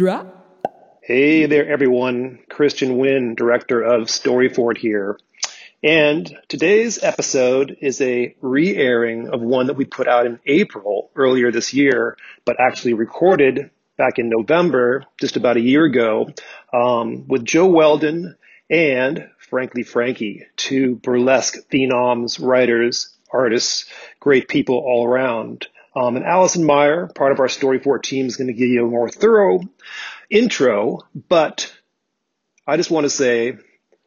Drop. Hey there, everyone. Christian Winn, director of Storyfort here. And today's episode is a re airing of one that we put out in April earlier this year, but actually recorded back in November, just about a year ago, um, with Jo Weldon and Frankly Frankie, two burlesque phenoms, writers, artists, great people all around. Um, and Allison Meyer, part of our Storyfort team, is going to give you a more thorough intro, but I just want to say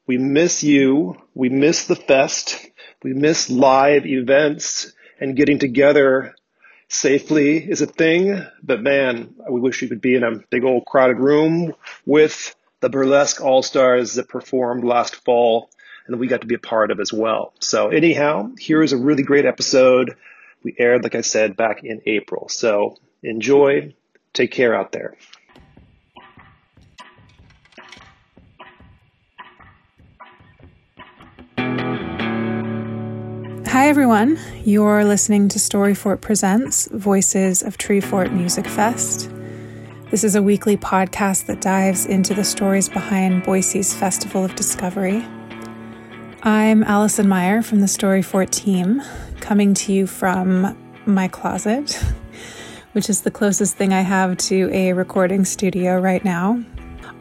we miss you. We miss the fest. We miss live events and getting together safely is a thing, but man, we wish you could be in a big old crowded room with the burlesque all stars that performed last fall and we got to be a part of as well. So anyhow, here is a really great episode. We aired, like I said, back in April. So enjoy. Take care out there. Hi, everyone. You're listening to Storyfort Presents Voices of Treefort Music Fest. This is a weekly podcast that dives into the stories behind Boise's Festival of Discovery. I'm Allison Meyer from the Storyfort team, coming to you from my closet, which is the closest thing I have to a recording studio right now.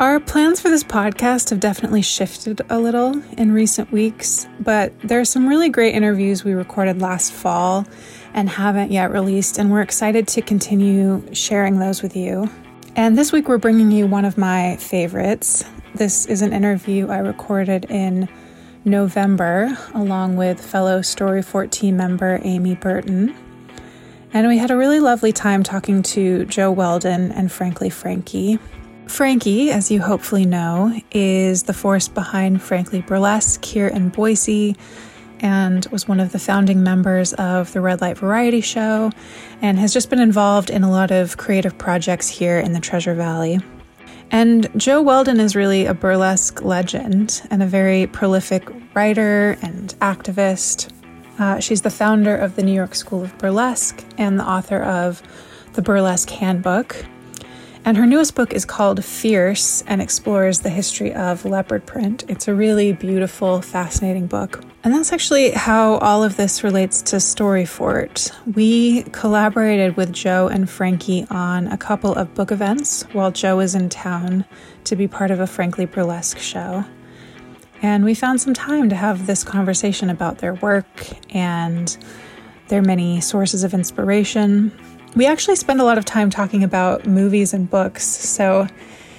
Our plans for this podcast have definitely shifted a little in recent weeks, but there are some really great interviews we recorded last fall and haven't yet released, and we're excited to continue sharing those with you. And this week, we're bringing you one of my favorites. This is an interview I recorded in November along with fellow Storyfort team member Amy Burton. And we had a really lovely time talking to Jo Weldon and Frankly Frankie. Frankie, as you hopefully know, is the force behind Frankly Burlesque here in Boise and was one of the founding members of the Red Light Variety Show and has just been involved in a lot of creative projects here in the Treasure Valley. And Jo Weldon is really a burlesque legend and a very prolific writer and activist. Uh, she's the founder of the New York School of Burlesque and the author of the Burlesque Handbook, and her newest book is called Fierce and explores the history of leopard print. It's a really beautiful, fascinating book. And that's actually how all of this relates to Storyfort. We collaborated with Jo and Frankie on a couple of book events while Jo was in town to be part of a Frankly Burlesque show. And we found some time to have this conversation about their work and their many sources of inspiration we actually spend a lot of time talking about movies and books, so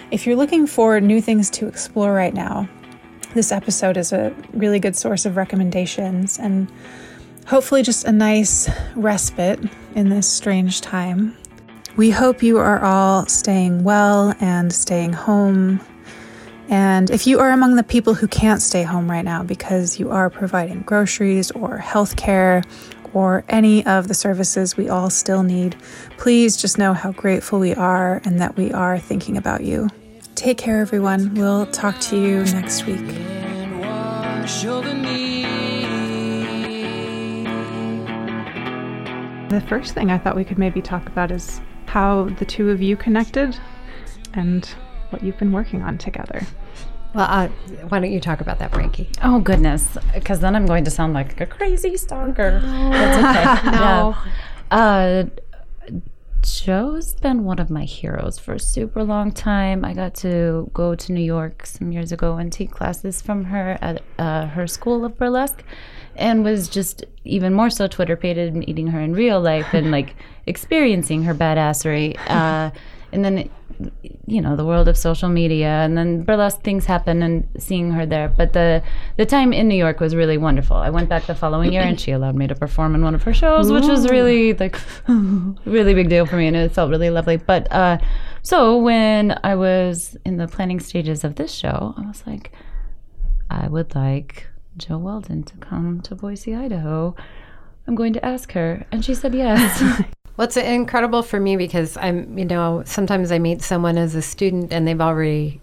if you're looking for new things to explore right now, this episode is a really good source of recommendations and hopefully just a nice respite in this strange time. We hope you are all staying well and staying home. And if you are among the people who can't stay home right now because you are providing groceries or healthcare or any of the services we all still need, please just know how grateful we are and that we are thinking about you. Take care, everyone. We'll talk to you next week. The first thing I thought we could maybe talk about is how the two of you connected and what you've been working on together. Well, uh, why don't you talk about that, Frankie? Oh goodness, because then I'm going to sound like a crazy stalker. That's okay. no. Yeah. Uh, Jo's been one of my heroes for a super long time. I got to go to New York some years ago and take classes from her at uh, her school of burlesque, and was just even more so Twitter pated meeting her in real life and like experiencing her badassery. Uh, and then you know the world of social media and then burlesque things happen and seeing her there. But the the time in new york was really wonderful. I went back the following year and she allowed me to perform in one of her shows which was really like really big deal for me and it felt really lovely. But uh, so when i was in the planning stages of this show i was like i would like jo weldon to come to boise idaho i'm going to ask her and she said yes Well, it's incredible for me because I'm, you know, sometimes I meet someone as a student and they've already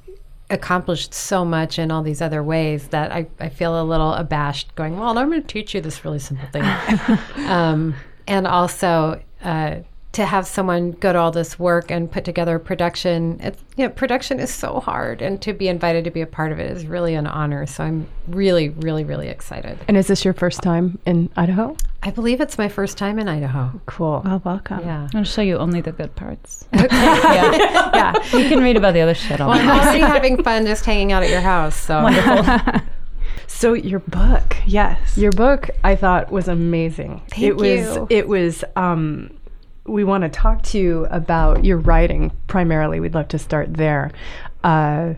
accomplished so much in all these other ways that I, I feel a little abashed going, well, I'm going to teach you this really simple thing. um, and also, uh, to have someone go to all this work and put together a production, it's, you know, production is so hard, and to be invited to be a part of it is really an honor. So I'm really, really, really excited. And is this your first time in Idaho? I believe it's my first time in Idaho. Cool. Well, welcome. Yeah. I'll show you only the good parts. Okay. yeah. yeah. You can read about the other shit all Well, I'm already having fun just hanging out at your house. So wonderful. So your book, Yes. your book, I thought was amazing. Thank it was. you. It was. Um, we want to talk to you about your writing primarily. We'd love to start there. Uh,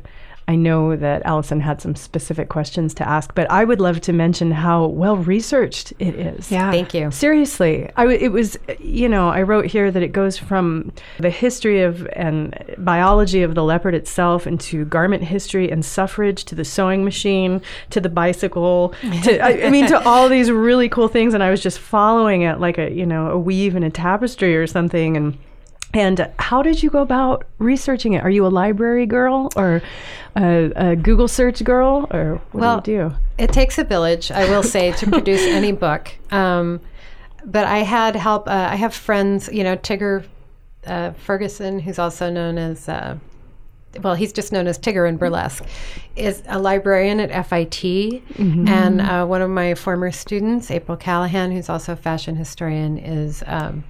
I know that Allison had some specific questions to ask, but I would love to mention how well researched it is. Yeah. thank you. Seriously, I w- it was, you know, I wrote here that it goes from the history of and biology of the leopard itself into garment history and suffrage to the sewing machine to the bicycle to, I, I mean, to all these really cool things. And I was just following it like a, you know, a weave in a tapestry or something. And and how did you go about researching it? Are you a library girl or a, a Google search girl, or what Well, do you do? It takes a village, I will say, to produce any book. Um, but I had help. Uh, I have friends, you know, Tigger uh, Ferguson, who's also known as, uh, well, he's just known as Tigger in burlesque, is a librarian at FIT. And uh, one of my former students, April Calahan, who's also a fashion historian, is um,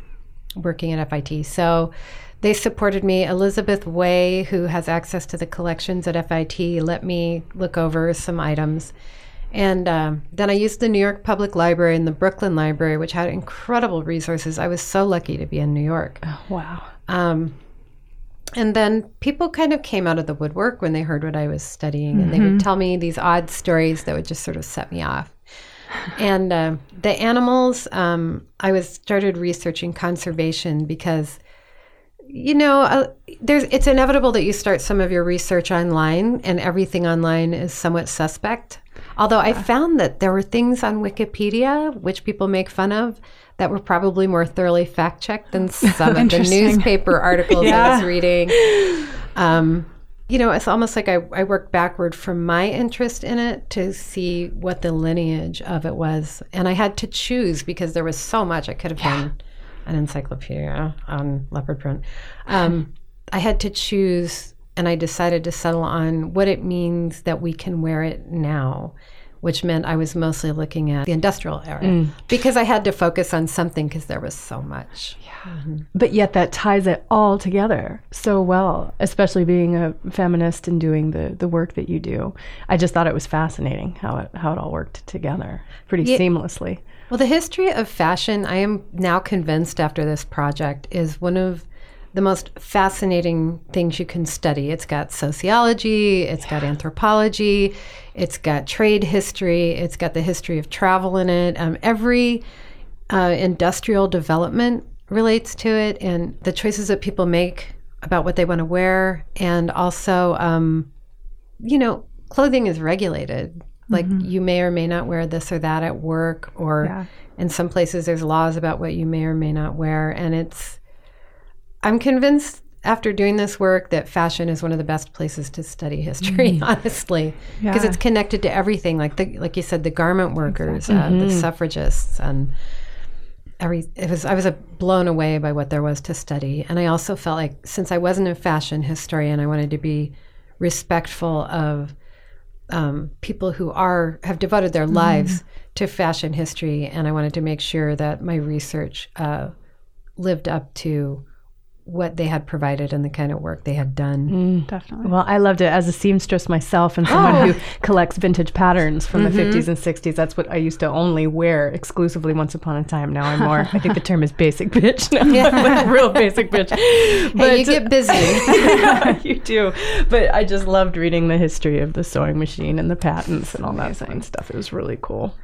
working at FIT. So they supported me. Elizabeth Way, who has access to the collections at FIT, let me look over some items. And um, then I used the New York Public Library and the Brooklyn Library, which had incredible resources. I was so lucky to be in New York. Wow. Um, and then people kind of came out of the woodwork when they heard what I was studying, and they would tell me these odd stories that would just sort of set me off. And uh, the animals, um, I was started researching conservation because, you know, uh, there's it's inevitable that you start some of your research online, and everything online is somewhat suspect. Although I found that there were things on Wikipedia which people make fun of that were probably more thoroughly fact checked than some of the newspaper articles I was reading. Um, you know, it's almost like I, I worked backward from my interest in it to see what the lineage of it was. And I had to choose because there was so much. I could have been an encyclopedia on leopard print. Um, I had to choose, and I decided to settle on what it means that we can wear it now. Which meant I was mostly looking at the industrial era mm. because I had to focus on something because there was so much. Yeah, mm-hmm. But yet that ties it all together so well, especially being a feminist and doing the, the work that you do. I just thought it was fascinating how it how it all worked together pretty Yeah. seamlessly. Well, the history of fashion, I am now convinced after this project, is one of the most fascinating things you can study. It's got sociology, it's got anthropology, it's got trade history, it's got the history of travel in it. Um, every uh, industrial development relates to it, and the choices that people make about what they want to wear, and also, um, you know, clothing is regulated. Like you may or may not wear this or that at work, or Yeah. in some places there's laws about what you may or may not wear, and it's. I'm convinced after doing this work that fashion is one of the best places to study history, honestly, because Yeah. it's connected to everything. Like the like you said, the garment workers, uh, the suffragists, and every. It was I was uh, blown away by what there was to study, and I also felt like since I wasn't a fashion historian, I wanted to be respectful of um, people who are have devoted their lives to fashion history, and I wanted to make sure that my research uh, lived up to what they had provided and the kind of work they had done. Definitely. Well, I loved it as a seamstress myself and someone Oh. who collects vintage patterns from Mm-hmm. the 50s and 60s. That's what I used to only wear exclusively once upon a time. Now I'm more, I think the term is basic bitch now. Real basic bitch. Hey, you get busy. you do. But I just loved reading the history of the sewing machine and the patents and all that fun stuff. It was really cool.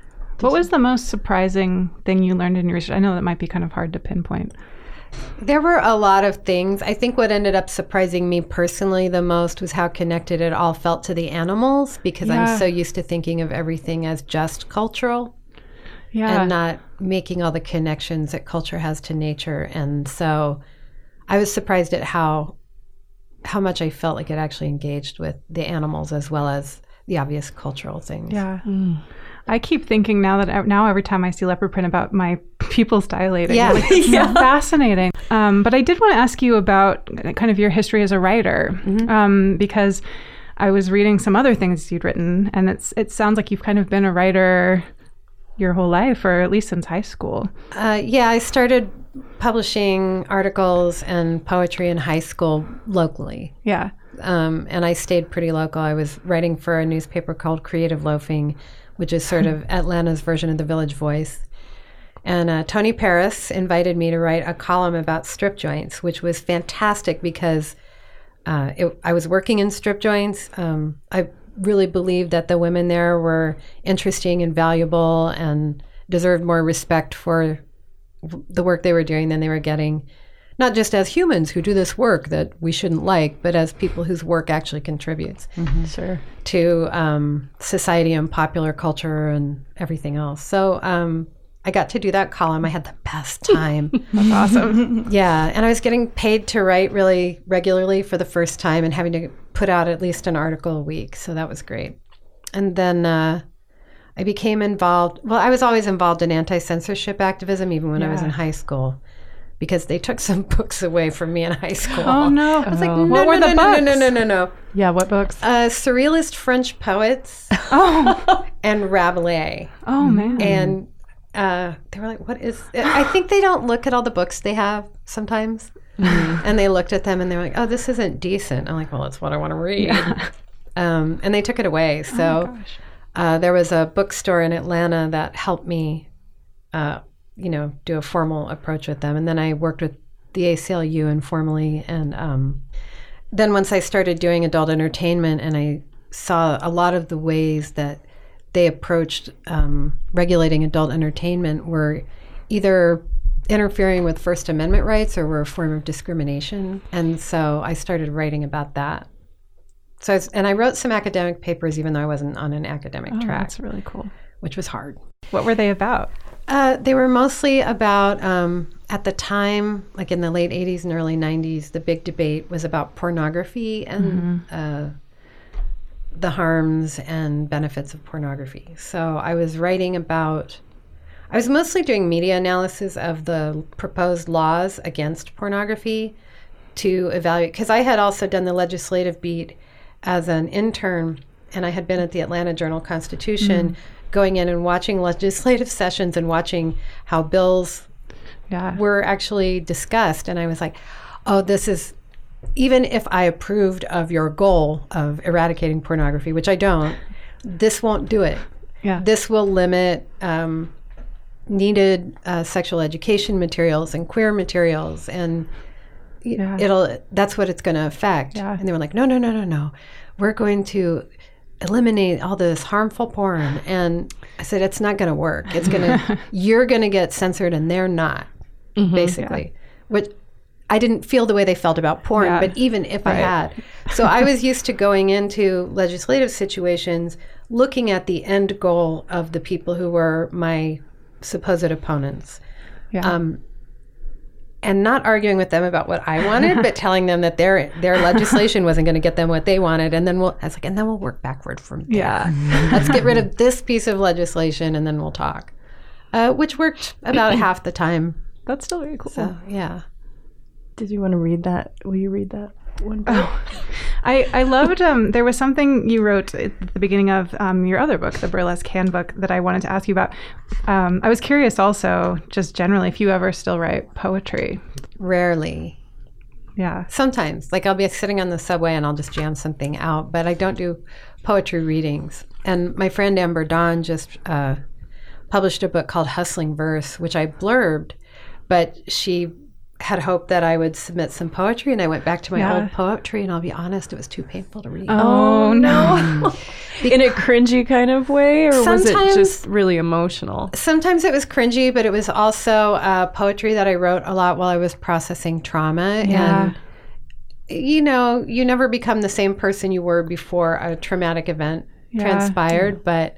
What was the most surprising thing you learned in your research? I know that might be kind of hard to pinpoint. There were a lot of things. I think what ended up surprising me personally the most was how connected it all felt to the animals because Yeah. I'm so used to thinking of everything as just cultural Yeah. and not making all the connections that culture has to nature. And so I was surprised at how how much I felt like it actually engaged with the animals as well as the obvious cultural things. Yeah. Mm. I keep thinking now that now every time I see leopard print about my pupils dilating, Yeah. like, it's fascinating. Um, but I did want to ask you about kind of your history as a writer, um, because I was reading some other things you'd written, and it's it sounds like you've kind of been a writer your whole life, or at least since high school. Uh, yeah, I started publishing articles and poetry in high school locally. Yeah. um, and I stayed pretty local. I was writing for a newspaper called Creative Loafing, which is sort of Atlanta's version of the Village Voice. And uh, Tony Paris invited me to write a column about strip joints, which was fantastic because uh, it, I was working in strip joints. Um, I really believed that the women there were interesting and valuable and deserved more respect for the work they were doing than they were getting not just as humans who do this work that we shouldn't like, but as people whose work actually contributes Sure. to um, society and popular culture and everything else. So um, I got to do that column. I had the best time. That's awesome. yeah, and I was getting paid to write really regularly for the first time and having to put out at least an article a week. So that was great. And then uh, I became involved. Well, I was always involved in anti censorship activism, even when I was in high school. Because they took some books away from me in high school. Oh no! I was like, Oh. no, What no, were no, the no, no, no, no, no, no. Yeah, what books? Uh, surrealist French poets oh, and Rabelais. oh man! And uh, they were like, what is. I think they don't look at all the books they have sometimes. And they looked at them and they were like, oh, this isn't decent. I'm like, well, it's what I want to read. Um, and they took it away. So uh, there was a bookstore in Atlanta that helped me, uh, you know, do a formal approach with them. And then I worked with the ACLU informally. And um, then once I started doing adult entertainment and I saw a lot of the ways that they approached um, regulating adult entertainment were either interfering with First Amendment rights or were a form of discrimination. And so I started writing about that. So, I was, and I wrote some academic papers, even though I wasn't on an academic Oh, track, that's really cool. which was hard. What were they about? Uh, they were mostly about, um, at the time, like in the late 80s and early 90s, the big debate was about pornography and uh, the harms and benefits of pornography. So I was writing about, I was mostly doing media analysis of the proposed laws against pornography to evaluate, because I had also done the legislative beat as an intern and I had been at the Atlanta Journal Constitution going in and watching legislative sessions and watching how bills Yeah. were actually discussed. And I was like, oh, this is, even if I approved of your goal of eradicating pornography, which I don't, this won't do it. Yeah. This will limit um, needed uh, sexual education materials and queer materials and Yeah. it'll that's what it's going to affect Yeah. and they were like no no no no no we're going to eliminate all this harmful porn. And i said it's not going to work. It's going to you're going to get censored and they're not basically. Which i didn't feel the way they felt about porn Yeah. but even if i had. So i was used to going into legislative situations looking at the end goal of the people who were my supposed opponents. Yeah. um, and not arguing with them about what I wanted, but telling them that their their legislation wasn't going to get them what they wanted, and then we'll I was like, and then we'll work backward from there. yeah. Let's get rid of this piece of legislation, and then we'll talk, uh, which worked about half the time. That's still very cool. So yeah, Did you want to read that? Will you read that one? book? Oh, I, I loved um there was something you wrote at the beginning of um, your other book, the burlesque handbook, that I wanted to ask you about. Um, I was curious also, just generally, if you ever still write poetry. rarely. Yeah. Sometimes, like I'll be sitting on the subway and I'll just jam something out, but I don't do poetry readings. And my friend Amber Dawn just uh, published a book called Hustling Verse, which I blurbed, but she had hoped that I would submit some poetry, and I went back to my Yeah. old poetry, and I'll be honest, it was too painful to read. Oh, no. In a cringy kind of way, or was it just really emotional? Sometimes it was cringy, but it was also uh, poetry that I wrote a lot while I was processing trauma. Yeah. And, you know, you never become the same person you were before a traumatic event Yeah. transpired, but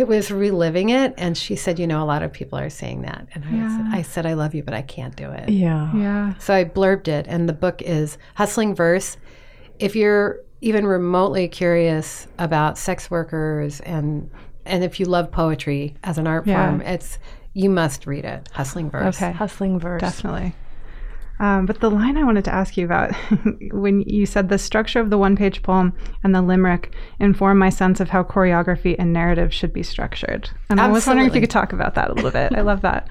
I was reliving it. And she said, you know, a lot of people are saying that. And I, said, I said, I love you, but I can't do it. Yeah. Yeah. So I blurbed it, and the book is Hustling Verse. If you're even remotely curious about sex workers and and if you love poetry as an art Yeah. form, it's you must read it. Hustling verse. Okay. Hustling verse. Definitely. Um, but the line I wanted to ask you about when you said the structure of the one page poem and the limerick inform my sense of how choreography and narrative should be structured. And I was wondering if you could talk about that a little bit. I love that.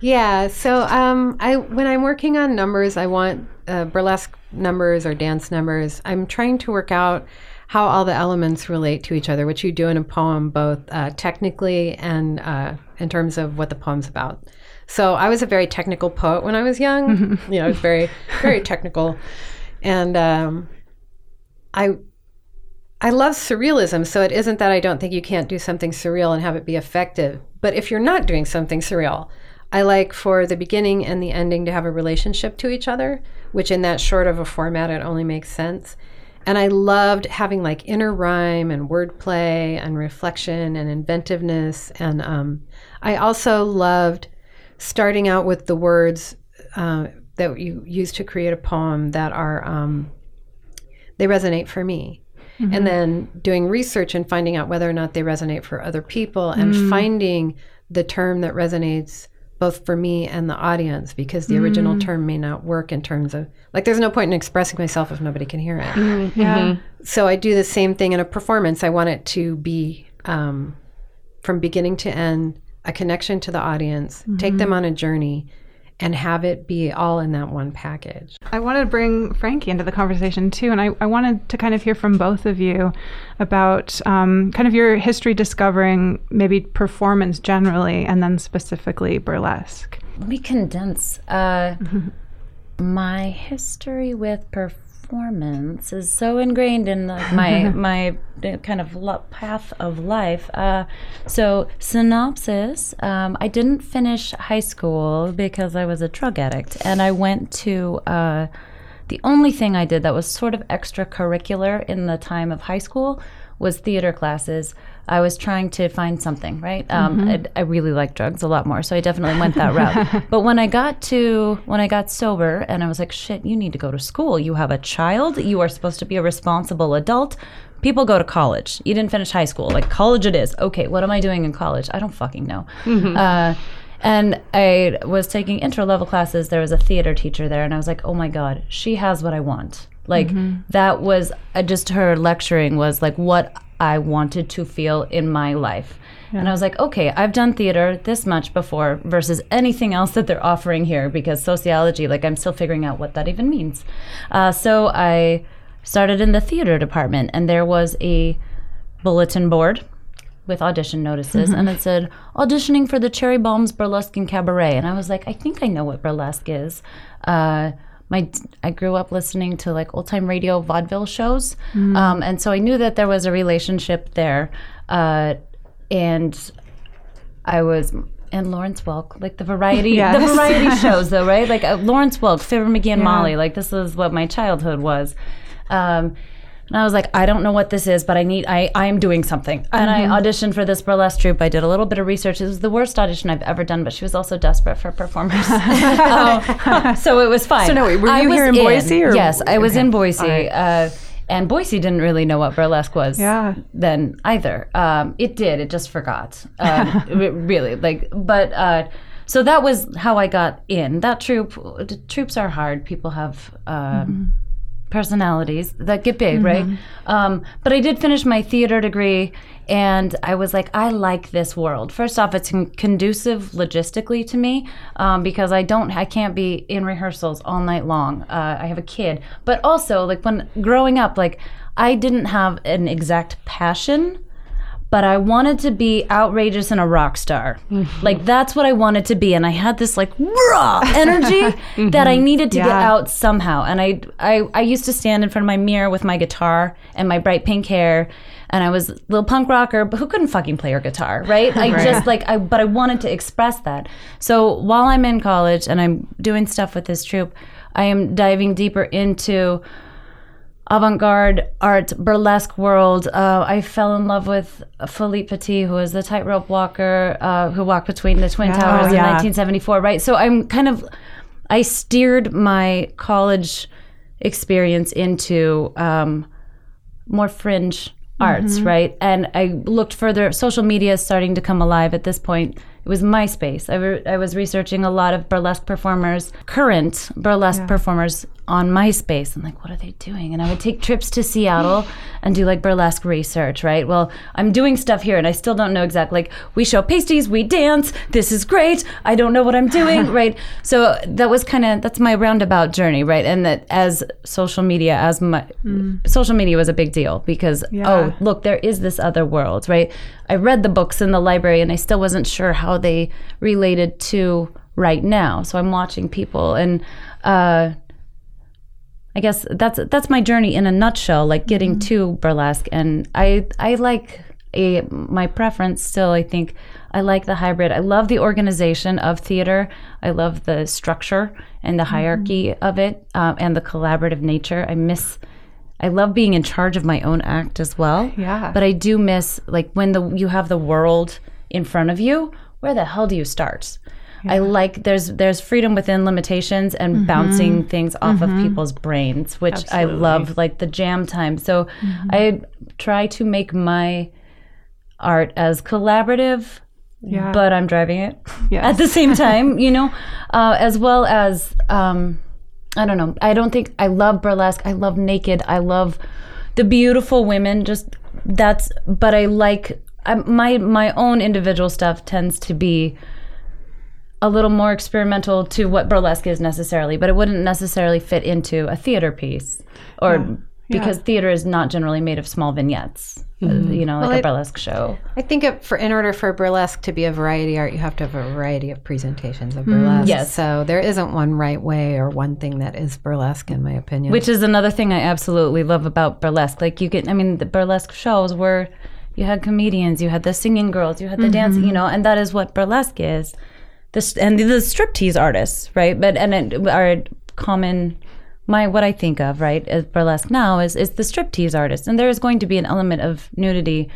Yeah. So um, I when I'm working on numbers, I want uh, burlesque numbers or dance numbers. I'm trying to work out how all the elements relate to each other, which you do in a poem, both uh, technically and uh, in terms of what the poem's about. So I was a very technical poet when I was young. you know, I was very, very technical, and um, I I love surrealism, so it isn't that I don't think you can't do something surreal and have it be effective. But if you're not doing something surreal, I like for the beginning and the ending to have a relationship to each other, which in that short of a format, it only makes sense. And I loved having like inner rhyme and wordplay and reflection and inventiveness. And um, I also loved starting out with the words uh, that you use to create a poem that are um, they resonate for me. And then doing research and finding out whether or not they resonate for other people and finding the term that resonates both for me and the audience because the original term may not work in terms of like there's no point in expressing myself if nobody can hear it. Yeah. so I do the same thing in a performance. I want it to be um, from beginning to end a connection to the audience, take them on a journey, and have it be all in that one package. I wanted to bring Frankie into the conversation too, and I, I wanted to kind of hear from both of you about um, kind of your history discovering maybe performance generally, and then specifically burlesque. Let me condense. Uh, my history with performance is so ingrained in like, my my uh, kind of lo- path of life. Uh, so synopsis: um, I didn't finish high school because I was a drug addict, and I went to. Uh, the only thing I did that was sort of extracurricular in the time of high school was theater classes. I was trying to find something, right? Um, I, I really like drugs a lot more, so I definitely went that route. but when I got to when I got sober, and I was like, "Shit, you need to go to school. You have a child. You are supposed to be a responsible adult." People go to college. You didn't finish high school. Like college, it is. Okay, what am I doing in college? I don't fucking know. Uh, and I was taking intro level classes. There was a theater teacher there, and I was like, oh my God, she has what I want. Like, that was uh, just her lecturing was like what I wanted to feel in my life. And I was like, okay, I've done theater this much before versus anything else that they're offering here because sociology, like, I'm still figuring out what that even means. Uh, so I started in the theater department, and there was a bulletin board with audition notices and it said auditioning for the cherry bombs burlesque and cabaret and i was like i think i know what burlesque is uh, my i grew up listening to like old time radio vaudeville shows. Um, and so i knew that there was a relationship there. Uh, and i was and Lawrence Welk, like the variety, the variety shows, though, right? Like uh, Lawrence Welk, Fibber McGee and Molly, like this is what my childhood was. Um, and I was like, I don't know what this is, but I need, I, I am doing something. And I auditioned for this burlesque troupe. I did a little bit of research. It was the worst audition I've ever done, but she was also desperate for performers. Um, so it was fine. So no, were you here in Boise, or- yes, I was okay. in Boise. Right. Uh, and Boise didn't really know what burlesque was Yeah. then either. Um, it did. It just forgot. Um, re- really, like, but uh, so that was how I got in. That troop. The troops are hard. People have. Um, personalities that get big, right? Um, but I did finish my theater degree, and I was like, I like this world. First off, it's con- conducive logistically to me um, because I don't, I can't be in rehearsals all night long. Uh, I have a kid, but also like when growing up, like I didn't have an exact passion but I wanted to be outrageous and a rock star. Mm-hmm. Like that's what I wanted to be, and I had this like raw energy mm-hmm. that I needed to get out somehow. And I, I, I used to stand in front of my mirror with my guitar and my bright pink hair, and I was a little punk rocker, but who couldn't fucking play her guitar, right? I just like I, but I wanted to express that. So while I'm in college and I'm doing stuff with this troupe, I am diving deeper into avant-garde art burlesque world uh, i fell in love with philippe petit who was the tightrope walker uh, who walked between the twin towers in yeah. 1974 right so i'm kind of i steered my college experience into um, more fringe arts, right? And I looked further. Social media is starting to come alive at this point. It was MySpace. I, re- I was researching a lot of burlesque performers, current burlesque performers on MySpace. I'm like, what are they doing? And I would take trips to Seattle and do like burlesque research, right? Well, I'm doing stuff here and I still don't know exactly. Like, we show pasties, we dance. This is great. I don't know what I'm doing, right? So that was kind of that's my roundabout journey, right? And that as social media, as my social media was a big deal because Yeah. oh, look, there is this other world, right? I read the books in the library and I still wasn't sure how they related to right now. So I'm watching people and uh I guess that's that's my journey in a nutshell, like getting to burlesque and I I like a my preference still I think I like the hybrid. I love the organization of theater. I love the structure and the hierarchy of it um, and the collaborative nature. I miss I love being in charge of my own act as well. Yeah. But I do miss like when the you have the world in front of you, where the hell do you start? I like there's there's freedom within limitations and bouncing things off of people's brains, which I love like the jam time. So I try to make my art as collaborative Yeah. but I'm driving it Yes. at the same time, you know, uh, as well as um, I don't know. I don't think I love burlesque. I love naked. I love the beautiful women. Just that's. But I like I, my my own individual stuff tends to be a little more experimental to what burlesque is necessarily, but it wouldn't necessarily fit into a theater piece or. Because theater is not generally made of small vignettes, uh, mm-hmm. you know, like a it- burlesque show. I think it, for in order for burlesque to be a variety art, you have to have a variety of presentations of mm, burlesque. yes. So there isn't one right way or one thing that is burlesque, in my opinion. Which is another thing I absolutely love about burlesque. Like you get, I mean, the burlesque shows where you had comedians, you had the singing girls, you had the dancing, mm-hmm. you know, and that is what burlesque is. This and the striptease artists, right? But and it, our common, my what I think of right as burlesque now is is the striptease artist, and there is going to be an element of nudity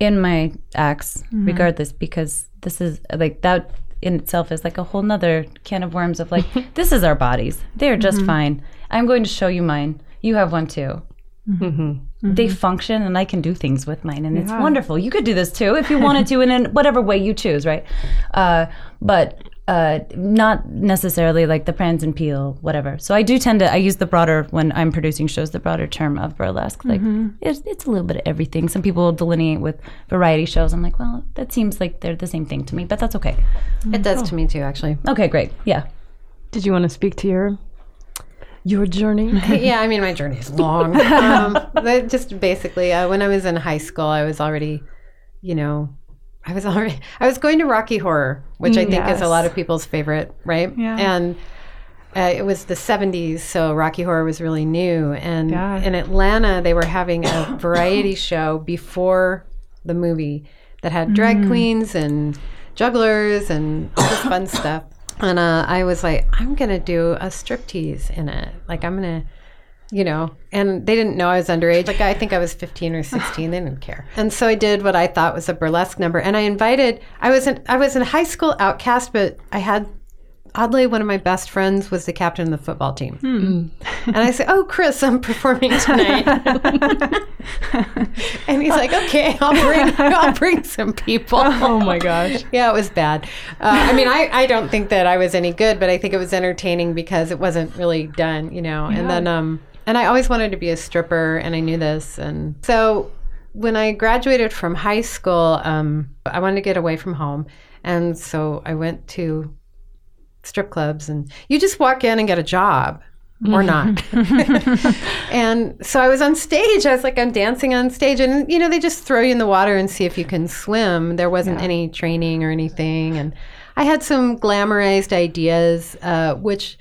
in my acts, mm-hmm. regardless, because this is like that in itself is like a whole nother can of worms of like this is our bodies. They're just mm-hmm. fine. I'm going to show you mine. You have one too mm-hmm. They function and i can do things with mine and it's wonderful you could do this too if you wanted to and in whatever way you choose right uh, but uh, not necessarily like the Prance and Peel, whatever. So I do tend to I use the broader when I'm producing shows, the broader term of burlesque. Like it's, it's a little bit of everything. Some people delineate with variety shows. I'm like, well, that seems like they're the same thing to me, but that's okay. it does to me too, actually. Okay, great. Yeah. Did you want to speak to your your journey? yeah, I mean, my journey is long. um, but just basically, uh, when I was in high school, I was already, you know, I was already, I was going to Rocky Horror, which I think is a lot of people's favorite, right? Yeah. And uh, it was the 70s, so Rocky Horror was really new. And Yeah. in Atlanta, they were having a variety show before the movie that had drag queens and jugglers and all this fun stuff. And uh, I was like, I'm to do a striptease in it. Like, I'm to you know, and they didn't know I was underage. Like I think I was 15 or 16. They didn't care. And so I did what I thought was a burlesque number. And I invited. I was in. I was in high school outcast, but I had. Oddly, one of my best friends was the captain of the football team. And I said, "Oh, Chris, I'm performing tonight." and he's like, "Okay, I'll bring. I'll bring some people." oh my gosh. Yeah, it was bad. Uh, I mean, I, I don't think that I was any good, but I think it was entertaining because it wasn't really done, you know. And then, um, and I always wanted to be a stripper, and I knew this. And so when I graduated from high school, um, I wanted to get away from home, and so I went to strip clubs, and you just walk in and get a job. Or not. and so I was on stage. I was like, I'm dancing on stage. And, you know, they just throw you in the water and see if you can swim. There wasn't any training or anything. And I had some glamorized ideas, uh, which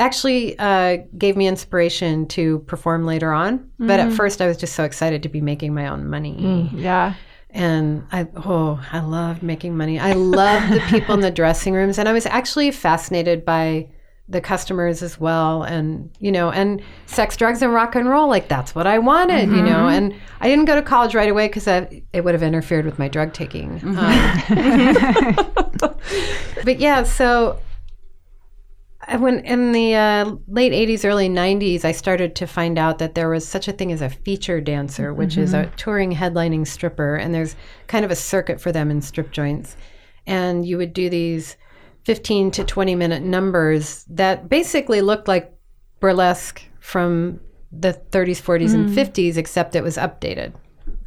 actually uh, gave me inspiration to perform later on. But at first, I was just so excited to be making my own money. Yeah. And I, oh, I loved making money. I loved the people in the dressing rooms. And I was actually fascinated by the customers as well. And, you know, and sex, drugs, and rock and roll. Like, that's what I wanted, you know. And I didn't go to college right away because it would have interfered with my drug taking. Um, but yeah, so when in the uh, late 80s early 90s i started to find out that there was such a thing as a feature dancer which mm-hmm. is a mm-hmm. touring headlining stripper and there's kind of a circuit for them in strip joints and you would do these 15 to 20 minute numbers that basically looked like burlesque from the 30s 40s mm. and 50s except it was updated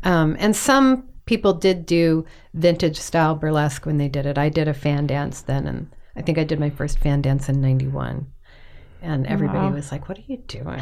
um, and some people did do vintage style burlesque when they did it i did a fan dance then and I think I did my first fan dance in 91. And everybody wow. was like, What are you doing?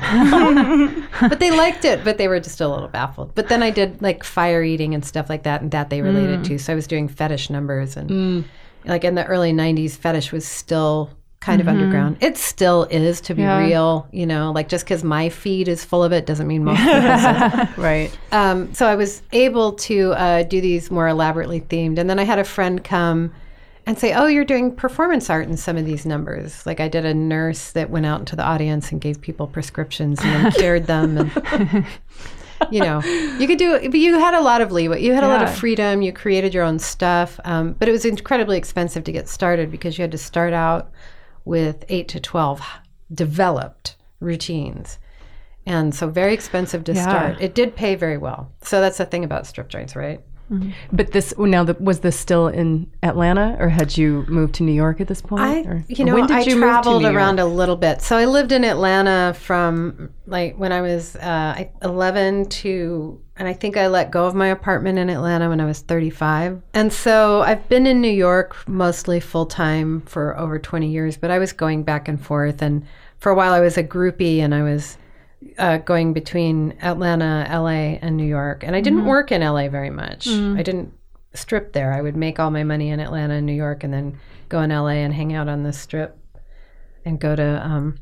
but they liked it, but they were just a little baffled. But then I did like fire eating and stuff like that, and that they related mm. to. So I was doing fetish numbers. And mm. like in the early 90s, fetish was still kind mm-hmm. of underground. It still is, to be yeah. real. You know, like just because my feed is full of it doesn't mean most people's right. Um, so I was able to uh, do these more elaborately themed. And then I had a friend come and say, "Oh, you're doing performance art in some of these numbers." Like I did a nurse that went out into the audience and gave people prescriptions and then cured them. And, you know, you could do, but you had a lot of leeway. You had a lot of freedom. You created your own stuff, um, but it was incredibly expensive to get started because you had to start out with eight to twelve developed routines. And so very expensive to yeah. start. It did pay very well. So that's the thing about strip joints, right? Mm-hmm. But this now, the, was this still in Atlanta, or had you moved to New York at this point? I, or, you know, when did I you traveled around a little bit. So I lived in Atlanta from like when I was uh, 11 to, and I think I let go of my apartment in Atlanta when I was 35. And so I've been in New York mostly full time for over 20 years, but I was going back and forth. And for a while, I was a groupie, and I was uh, going between Atlanta, LA, and New York. And I didn't mm-hmm. work in LA very much. Mm-hmm. I didn't strip there. I would make all my money in Atlanta and New York and then go in LA and hang out on the strip and go to. Um,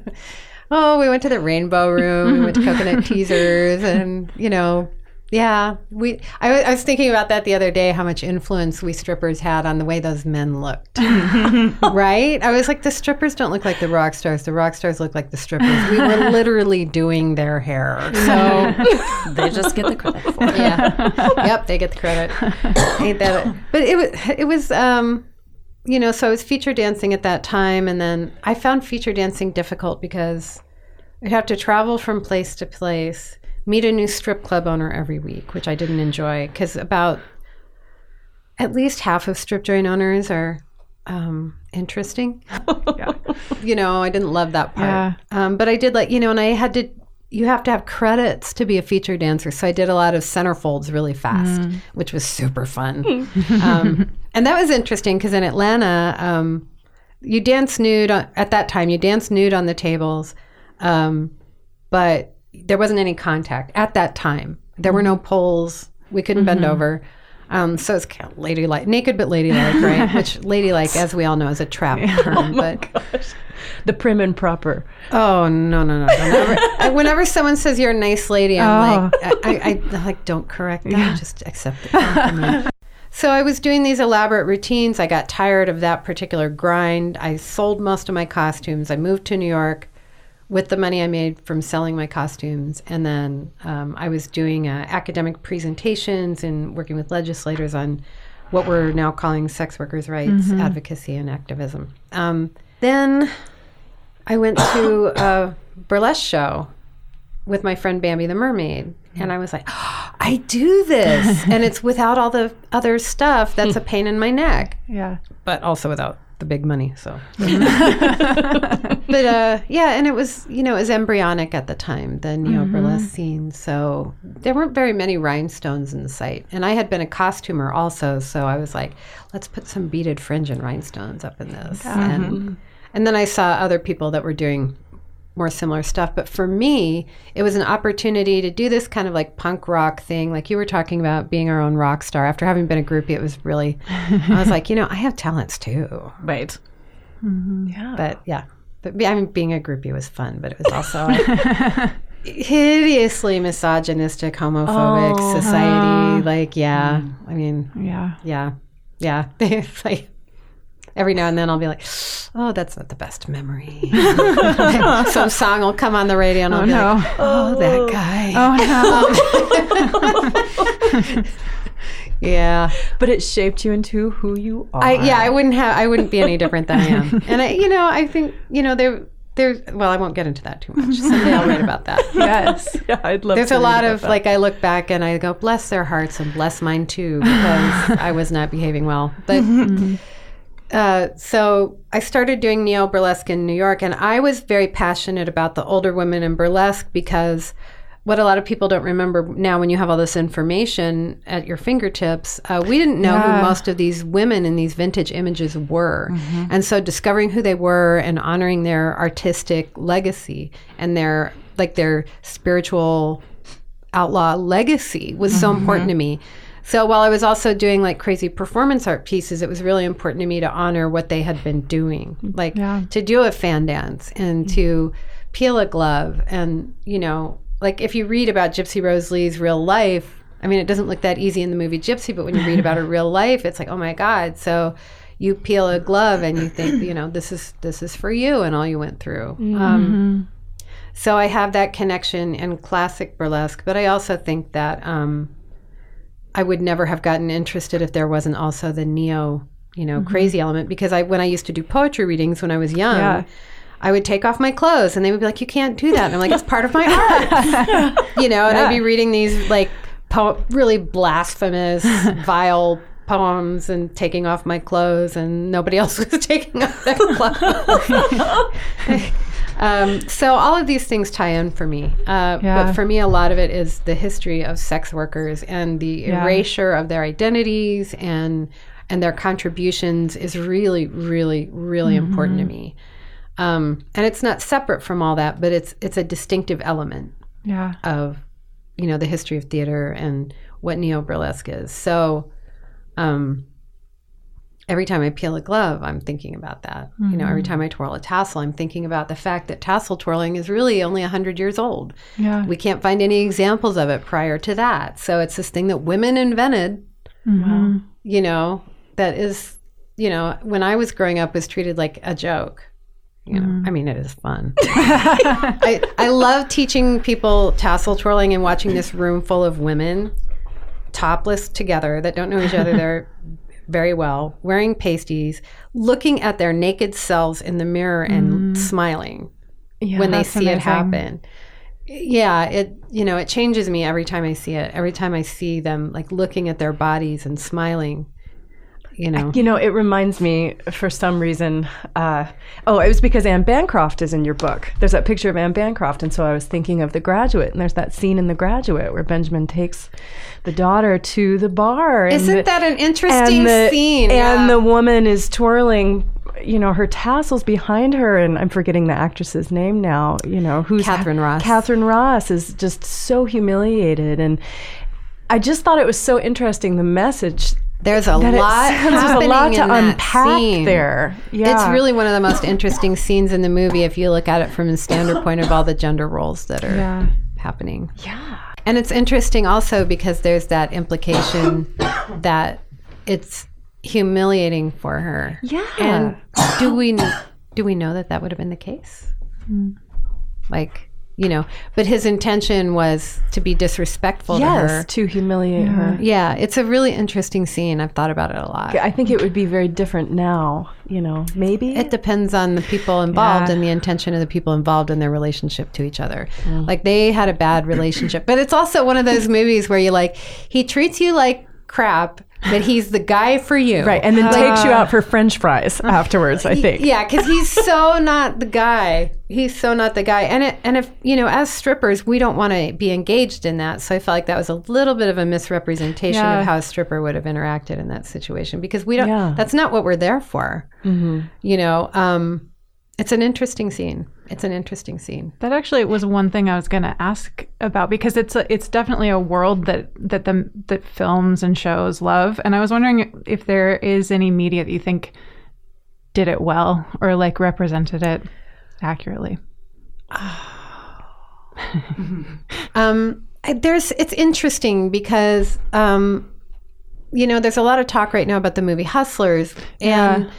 oh, we went to the Rainbow Room, we went to Coconut Teasers, and, you know, yeah, we. I, I, was thinking about that the other day. How much influence we strippers had on the way those men looked, right? I was like, the strippers don't look like the rock stars. The rock stars look like the strippers. We were literally doing their hair, so they just get the credit for it. Yeah, yep, they get the credit. Ain't that? It? But it was. It was. Um, you know, so I was feature dancing at that time, and then I found feature dancing difficult because I'd have to travel from place to place meet a new strip club owner every week, which I didn't enjoy because about at least half of strip joint owners are um, interesting. yeah. You know, I didn't love that part. Yeah. Um, but I did like, you know, and I had to, you have to have credits to be a feature dancer. So I did a lot of centerfolds really fast, mm. which was super fun. um, and that was interesting because in Atlanta, um, you dance nude on, at that time, you dance nude on the tables. Um, but there wasn't any contact at that time. There were no mm-hmm. poles. We couldn't mm-hmm. bend over. Um, so it's kind of ladylike, naked but ladylike, right? Which ladylike, as we all know, is a trap term. Oh but gosh. the prim and proper. Oh no no no! Whenever, whenever someone says you're a nice lady, I'm oh. like, I, I, I, like don't correct that. Yeah. Just accept it. so I was doing these elaborate routines. I got tired of that particular grind. I sold most of my costumes. I moved to New York with the money I made from selling my costumes. And then um, I was doing uh, academic presentations and working with legislators on what we're now calling sex workers' rights mm-hmm. advocacy and activism. Um, then I went to a burlesque show with my friend Bambi the Mermaid. And I was like, oh, I do this. and it's without all the other stuff that's a pain in my neck. Yeah. But also without the big money. So, but uh, yeah, and it was you know it was embryonic at the time, the neo mm-hmm. scene. So there weren't very many rhinestones in the site, and I had been a costumer also, so I was like, let's put some beaded fringe and rhinestones up in this, mm-hmm. and and then I saw other people that were doing more similar stuff. But for me, it was an opportunity to do this kind of like punk rock thing. Like you were talking about being our own rock star. After having been a groupie, it was really, I was like, you know, I have talents too. Right. Mm-hmm. Yeah. But yeah. But I mean, being a groupie was fun, but it was also hideously misogynistic, homophobic oh, society. Uh, like, yeah. Mm. I mean, yeah. Yeah. Yeah. It's like, every now and then I'll be like, oh, that's not the best memory. Some song will come on the radio and I'll oh, be no. like, oh, that oh. guy. Oh, no. Yeah. but it shaped you into who you are. I yeah, I wouldn't have I wouldn't be any different than I am. And I you know, I think, you know, there there's well, I won't get into that too much. Someday I'll write about that. Yes. yeah, I'd love. To. There's to a lot of that. like I look back and I go, bless their hearts and bless mine too, because I was not behaving well. But mm-hmm. Uh, so I started doing neo burlesque in New York, and I was very passionate about the older women in burlesque because what a lot of people don't remember now when you have all this information at your fingertips, uh, we didn't know Yeah. who most of these women in these vintage images were. And so discovering who they were and honoring their artistic legacy and their like their spiritual outlaw legacy was so important to me. So while I was also doing like crazy performance art pieces, it was really important to me to honor what they had been doing. Like Yeah. to do a fan dance and to peel a glove and, you know, like if you read about Gypsy Rose Lee's real life, I mean, it doesn't look that easy in the movie Gypsy, but when you read about her real life, it's like, oh my God. So you peel a glove and you think, you know, this is this is for you and all you went through. Um, so I have that connection in classic burlesque, but I also think that um, I would never have gotten interested if there wasn't also the neo, you know, mm-hmm. crazy element. Because I, when I used to do poetry readings when I was young, Yeah. I would take off my clothes, and they would be like, "You can't do that." And I'm like, "It's part of my art," you know. And I'd be reading these like po- really blasphemous, vile poems and taking off my clothes, and nobody else was taking off their clothes. Um, so all of these things tie in for me. Uh, Yeah. But for me, a lot of it is the history of sex workers and the Yeah. erasure of their identities and and their contributions is really, really, really important to me. Um, and it's not separate from all that, but it's it's a distinctive element Yeah. of you know the history of theater and what neo burlesque is. So um, every time I peel a glove, I'm thinking about that. You know, every mm-hmm. time I twirl a tassel, I'm thinking about the fact that tassel twirling is really only 100 years old. Yeah. We can't find any examples of it prior to that. So it's this thing that women invented, mm-hmm. you know, that is, you know, when I was growing up was treated like a joke. You know, mm-hmm. I mean, it is fun. I, I love teaching people tassel twirling and watching this room full of women topless together that don't know each other there very well, wearing pasties, looking at their naked selves in the mirror and mm. smiling when they see it happen. Yeah, it you know, it changes me every time I see it. Every time I see them like looking at their bodies and smiling. You know. You know, it reminds me for some reason. Uh, oh, it was because Anne Bancroft is in your book. There's that picture of Anne Bancroft, and so I was thinking of The Graduate, and there's that scene in The Graduate where Benjamin takes the daughter to the bar. Isn't the- that an interesting and the, scene? And Yeah. the woman is twirling. You know her tassels behind her, and I'm forgetting the actress's name now. You know who's Katharine Ross. Katharine Ross is just so humiliated, and I just thought it was so interesting the message There's a that lot there's a lot to unpack scene. there. Yeah, It's really one of the most interesting scenes in the movie if you look at it from the standard point of all the gender roles that are Yeah. happening. yeah. And it's interesting also because there's that implication that it's humiliating for her. Yeah. And do we do we know that that would have been the case? Hmm. Like, you know, but his intention was to be disrespectful to Yes, her. to humiliate her. Yeah, it's a really interesting scene. I've thought about it a lot. I think it would be very different now. You know, maybe. It depends on the people involved Yeah. and the intention of the people involved in their relationship to each other. Mm. Like they had a bad relationship, but it's also one of those movies where you like he treats you like crap, but he's the guy for you. right, and then takes you out for French fries afterwards. I think. Yeah, because he's so not the guy. He's so not the guy. And it, and if you know, as strippers, we don't want to be engaged in that. So I felt like that was a little bit of a misrepresentation Yeah. of how a stripper would have interacted in that situation because we don't. Yeah. That's not what we're there for. You know, um, it's an interesting scene. It's an interesting scene. That actually was one thing I was going to ask about because it's a, it's definitely a world that that the that films and shows love, and I was wondering if there is any media that you think did it well or like represented it accurately. Um, there's it's interesting because um, you know there's a lot of talk right now about the movie Hustlers, and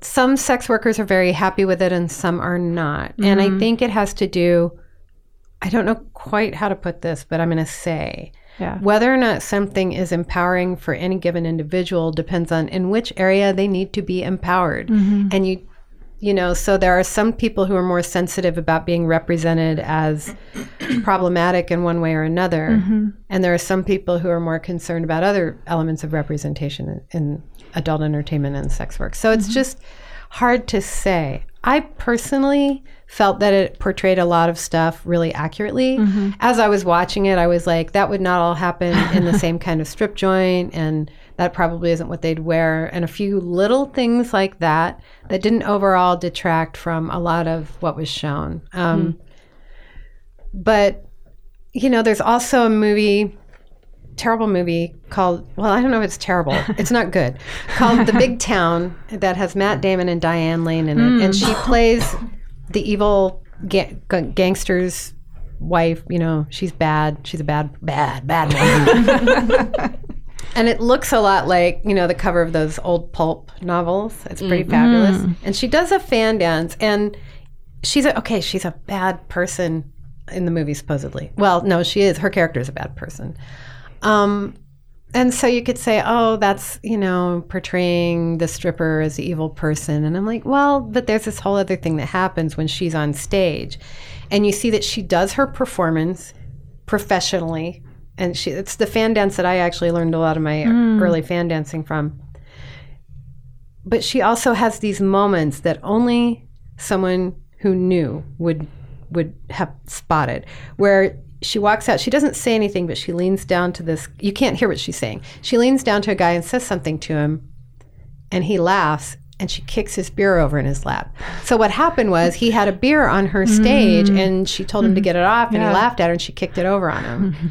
some sex workers are very happy with it, and some are not. And I mm-hmm. think it has to do. I don't know quite how to put this, but I'm going to say Yeah. Whether or not something is empowering for any given individual depends on in which area they need to be empowered. Mm-hmm. And you you know, so there are some people who are more sensitive about being represented as problematic in one way or another. Mm-hmm. And there are some people who are more concerned about other elements of representation in, in adult entertainment and sex work. So it's mm-hmm. just hard to say. I personally felt that it portrayed a lot of stuff really accurately. Mm-hmm. As I was watching it, I was like, that would not all happen in the same kind of strip joint, and that probably isn't what they'd wear. And a few little things like that that didn't overall detract from a lot of what was shown. Um, hmm. But, you know, there's also a movie terrible movie called well i don't know if it's terrible. It's not good. Called the big town that has matt damon and diane lane in it. Hmm. And she plays the evil ga- ga- gangster's wife you know she's bad. She's a bad bad bad woman. And it looks a lot like you know the cover of those old pulp novels. It's pretty mm-hmm. fabulous. And she does a fan dance and she's a, okay she's a bad person in the movie supposedly. Well no she is. Her character is a bad person um, and so you could say, oh, that's, you know, portraying the stripper as the evil person. And I'm like, well, but there's this whole other thing that happens when she's on stage. And you see that she does her performance professionally. And she, it's the fan dance that I actually learned a lot of my early fan dancing from. But she also has these moments that only someone who knew would would have spotted where she walks out. She doesn't say anything but she leans down to this you can't hear what she's saying. She leans down to a guy and says something to him and he laughs and she kicks his beer over in his lap. So what happened was he had a beer on her mm-hmm. stage and she told him to mm-hmm. get it off and he laughed at her and she kicked it over on him. Mm-hmm.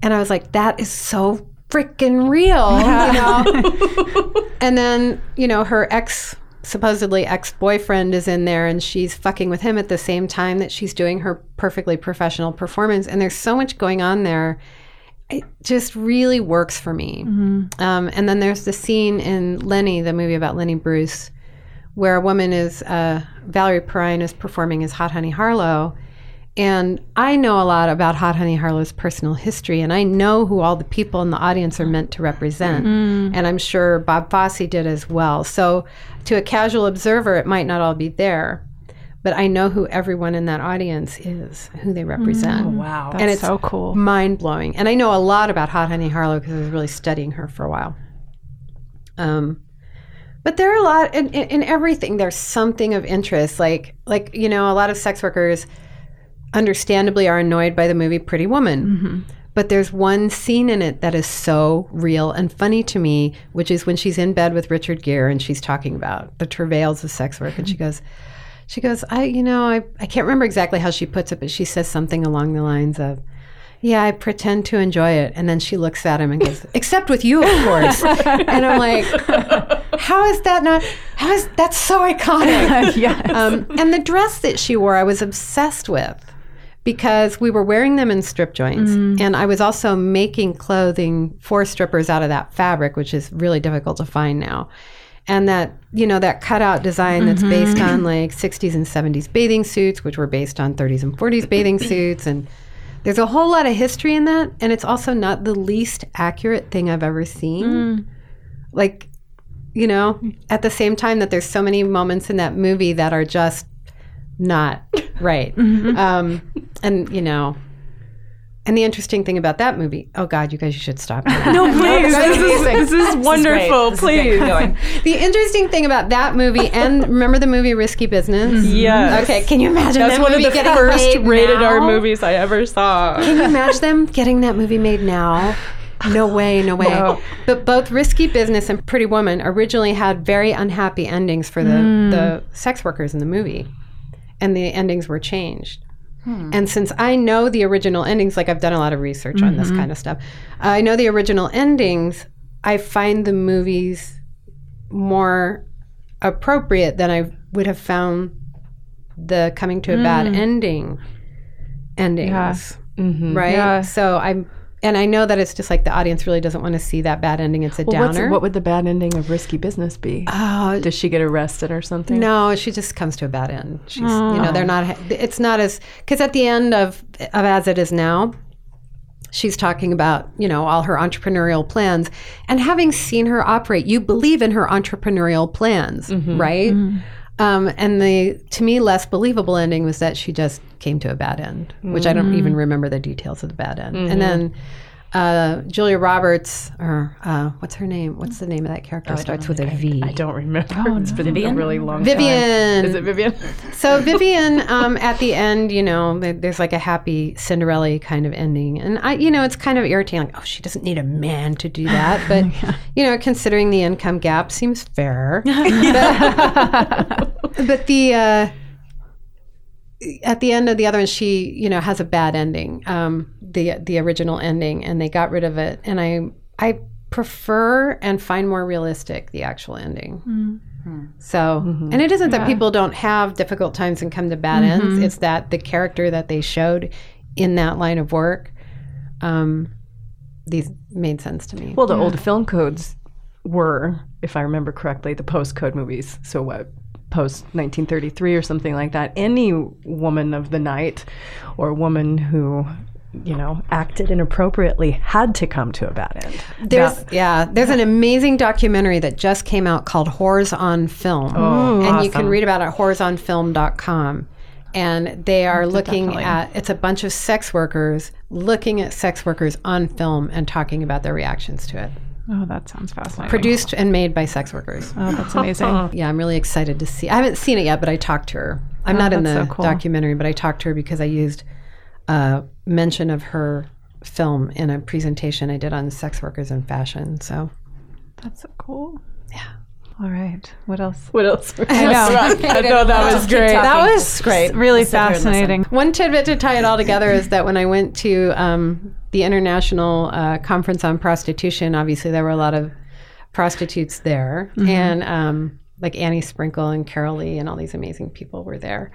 And i was like that is so freaking real you know? And then you know her ex supposedly ex-boyfriend is in there and she's fucking with him at the same time that she's doing her perfectly professional performance. And there's so much going on there. It just really works for me. Um, and then there's the scene in lenny the movie about lenny bruce where a woman is uh, valerie perrine is performing as hot honey harlow and I know a lot about Hot Honey Harlow's personal history, and I know who all the people in the audience are meant to represent. And I'm sure Bob Fosse did as well. So, to a casual observer, it might not all be there, but I know who everyone in that audience is, who they represent. Wow. and it's so cool. mind blowing. And I know a lot about Hot Honey Harlow because I was really studying her for a while. Um, but there are a lot in, in, in everything. There's something of interest, like like you know, a lot of sex workers understandably are annoyed by the movie Pretty Woman. But there's one scene in it that is so real and funny to me, which is when she's in bed with Richard Gere and she's talking about the travails of sex work. And she goes, she goes, I, you know, I, I can't remember exactly how she puts it, but she says something along the lines of, yeah, I pretend to enjoy it. And then she looks at him and goes, except with you, of course. and I'm like, how is that not, how is that so iconic? yes. um, and the dress that she wore, I was obsessed with because we were wearing them in strip joints. Mm. And I was also making clothing for strippers out of that fabric, which is really difficult to find now. And that, you know, that cutout design that's mm-hmm. based on like 60s and 70s bathing suits, which were based on 30s and 40s bathing suits. And there's a whole lot of history in that. And it's also not the least accurate thing I've ever seen. Mm. Like, you know, at the same time that there's so many moments in that movie that are just not right. Mm-hmm. Um, and, you know, and the interesting thing about that movie, oh God, you guys you should stop. No, please. this, is, this is wonderful. This is please. Going. the interesting thing about that movie, and remember the movie Risky Business? Mm-hmm. Yes. Okay, can you imagine That's that one of the first rated R movies I ever saw. Can you imagine them getting that movie made now? No way, no way. But both Risky Business and Pretty Woman originally had very unhappy endings for the, mm. the sex workers in the movie. And the endings were changed. Hmm. And since I know the original endings, like I've done a lot of research on this mm-hmm. kind of stuff, I know the original endings, I find the movies more appropriate than I would have found the coming to a bad hmm. ending endings Mm-hmm. right? Yeah. So I'm, and I know that it's just like the audience really doesn't want to see that bad ending. It's a Well, downer. what would the bad ending of Risky Business be? Oh, Does she get arrested or something? no, she just comes to a bad end. She's, you know, ah. they're not. It's not as because at the end of of as it is now, she's talking about you know all her entrepreneurial plans and having seen her operate you believe in her entrepreneurial plans mm-hmm. right mm-hmm. Um, and the to me less believable ending was that she just came to a bad end which i don't even remember the details of the bad end. And then uh, Julia Roberts, or uh, what's her name? What's the name of that character? Starts with a V. I don't remember. it's been a really long time. Vivian. time. Is it Vivian? So Vivian, um, at the end, you know, there's like a happy Cinderella kind of ending, and I, you know, it's kind of irritating. Like, oh, she doesn't need a man to do that, but you know, considering the income gap, seems fair. but, but the uh, at the end of the other one, she, you know, has a bad ending. Um, the the original ending, and they got rid of it, and I I prefer and find more realistic the actual ending. Hmm. Hmm. So, mm-hmm. and it isn't that people don't have difficult times and come to bad mm-hmm. ends. It's that the character that they showed in that line of work, um, these made sense to me. Well, the old film codes were, if I remember correctly, the post code movies. So what? Post 1933 or something like that. Any woman of the night or woman who, you know, acted inappropriately had to come to a bad end. There's yeah, there's an amazing documentary that just came out called Whores on Film, Oh, and you can read about it at whoresonfilm.com. And they are looking at it's a bunch of sex workers looking at sex workers on film and talking about their reactions to it. Oh, that sounds fascinating. Produced and made by sex workers. oh, that's amazing. Yeah, I'm really excited to see. I haven't seen it yet, but I talked to her. I'm not in the so cool. documentary, but I talked to her because I used uh, mention of her film in a presentation I did on sex workers and fashion. So That's so cool. Yeah. All right. What else? What else? I know. I know that was great. That was great. Really fascinating. One tidbit to tie it all together is that when I went to um, the International uh, Conference on Prostitution, obviously there were a lot of prostitutes there, and um, like Annie Sprinkle and Carol Leigh and all these amazing people were there.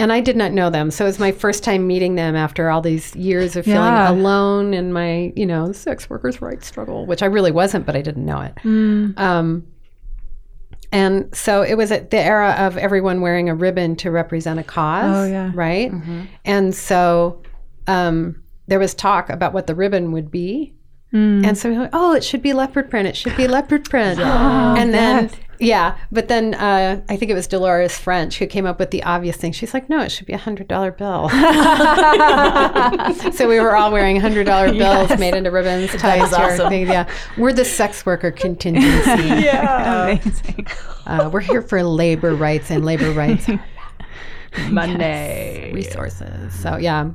And I did not know them, so it was my first time meeting them after all these years of feeling Yeah. alone in my, you know, sex workers' rights struggle, which I really wasn't, but I didn't know it. Um, and so it was at the era of everyone wearing a ribbon to represent a cause. Oh, yeah. Right. And so um, there was talk about what the ribbon would be. And so we were like, oh, it should be leopard print. It should be leopard print. and then, yeah. But then uh, I think it was Dolores French who came up with the obvious thing. She's like, no, it should be a $100 bill. so we were all wearing $100 bills made into ribbons. Ties to our thing. Yeah. We're the sex worker contingency. yeah, Amazing. Uh, we're here for labor rights and labor rights Monday. resources. So yeah,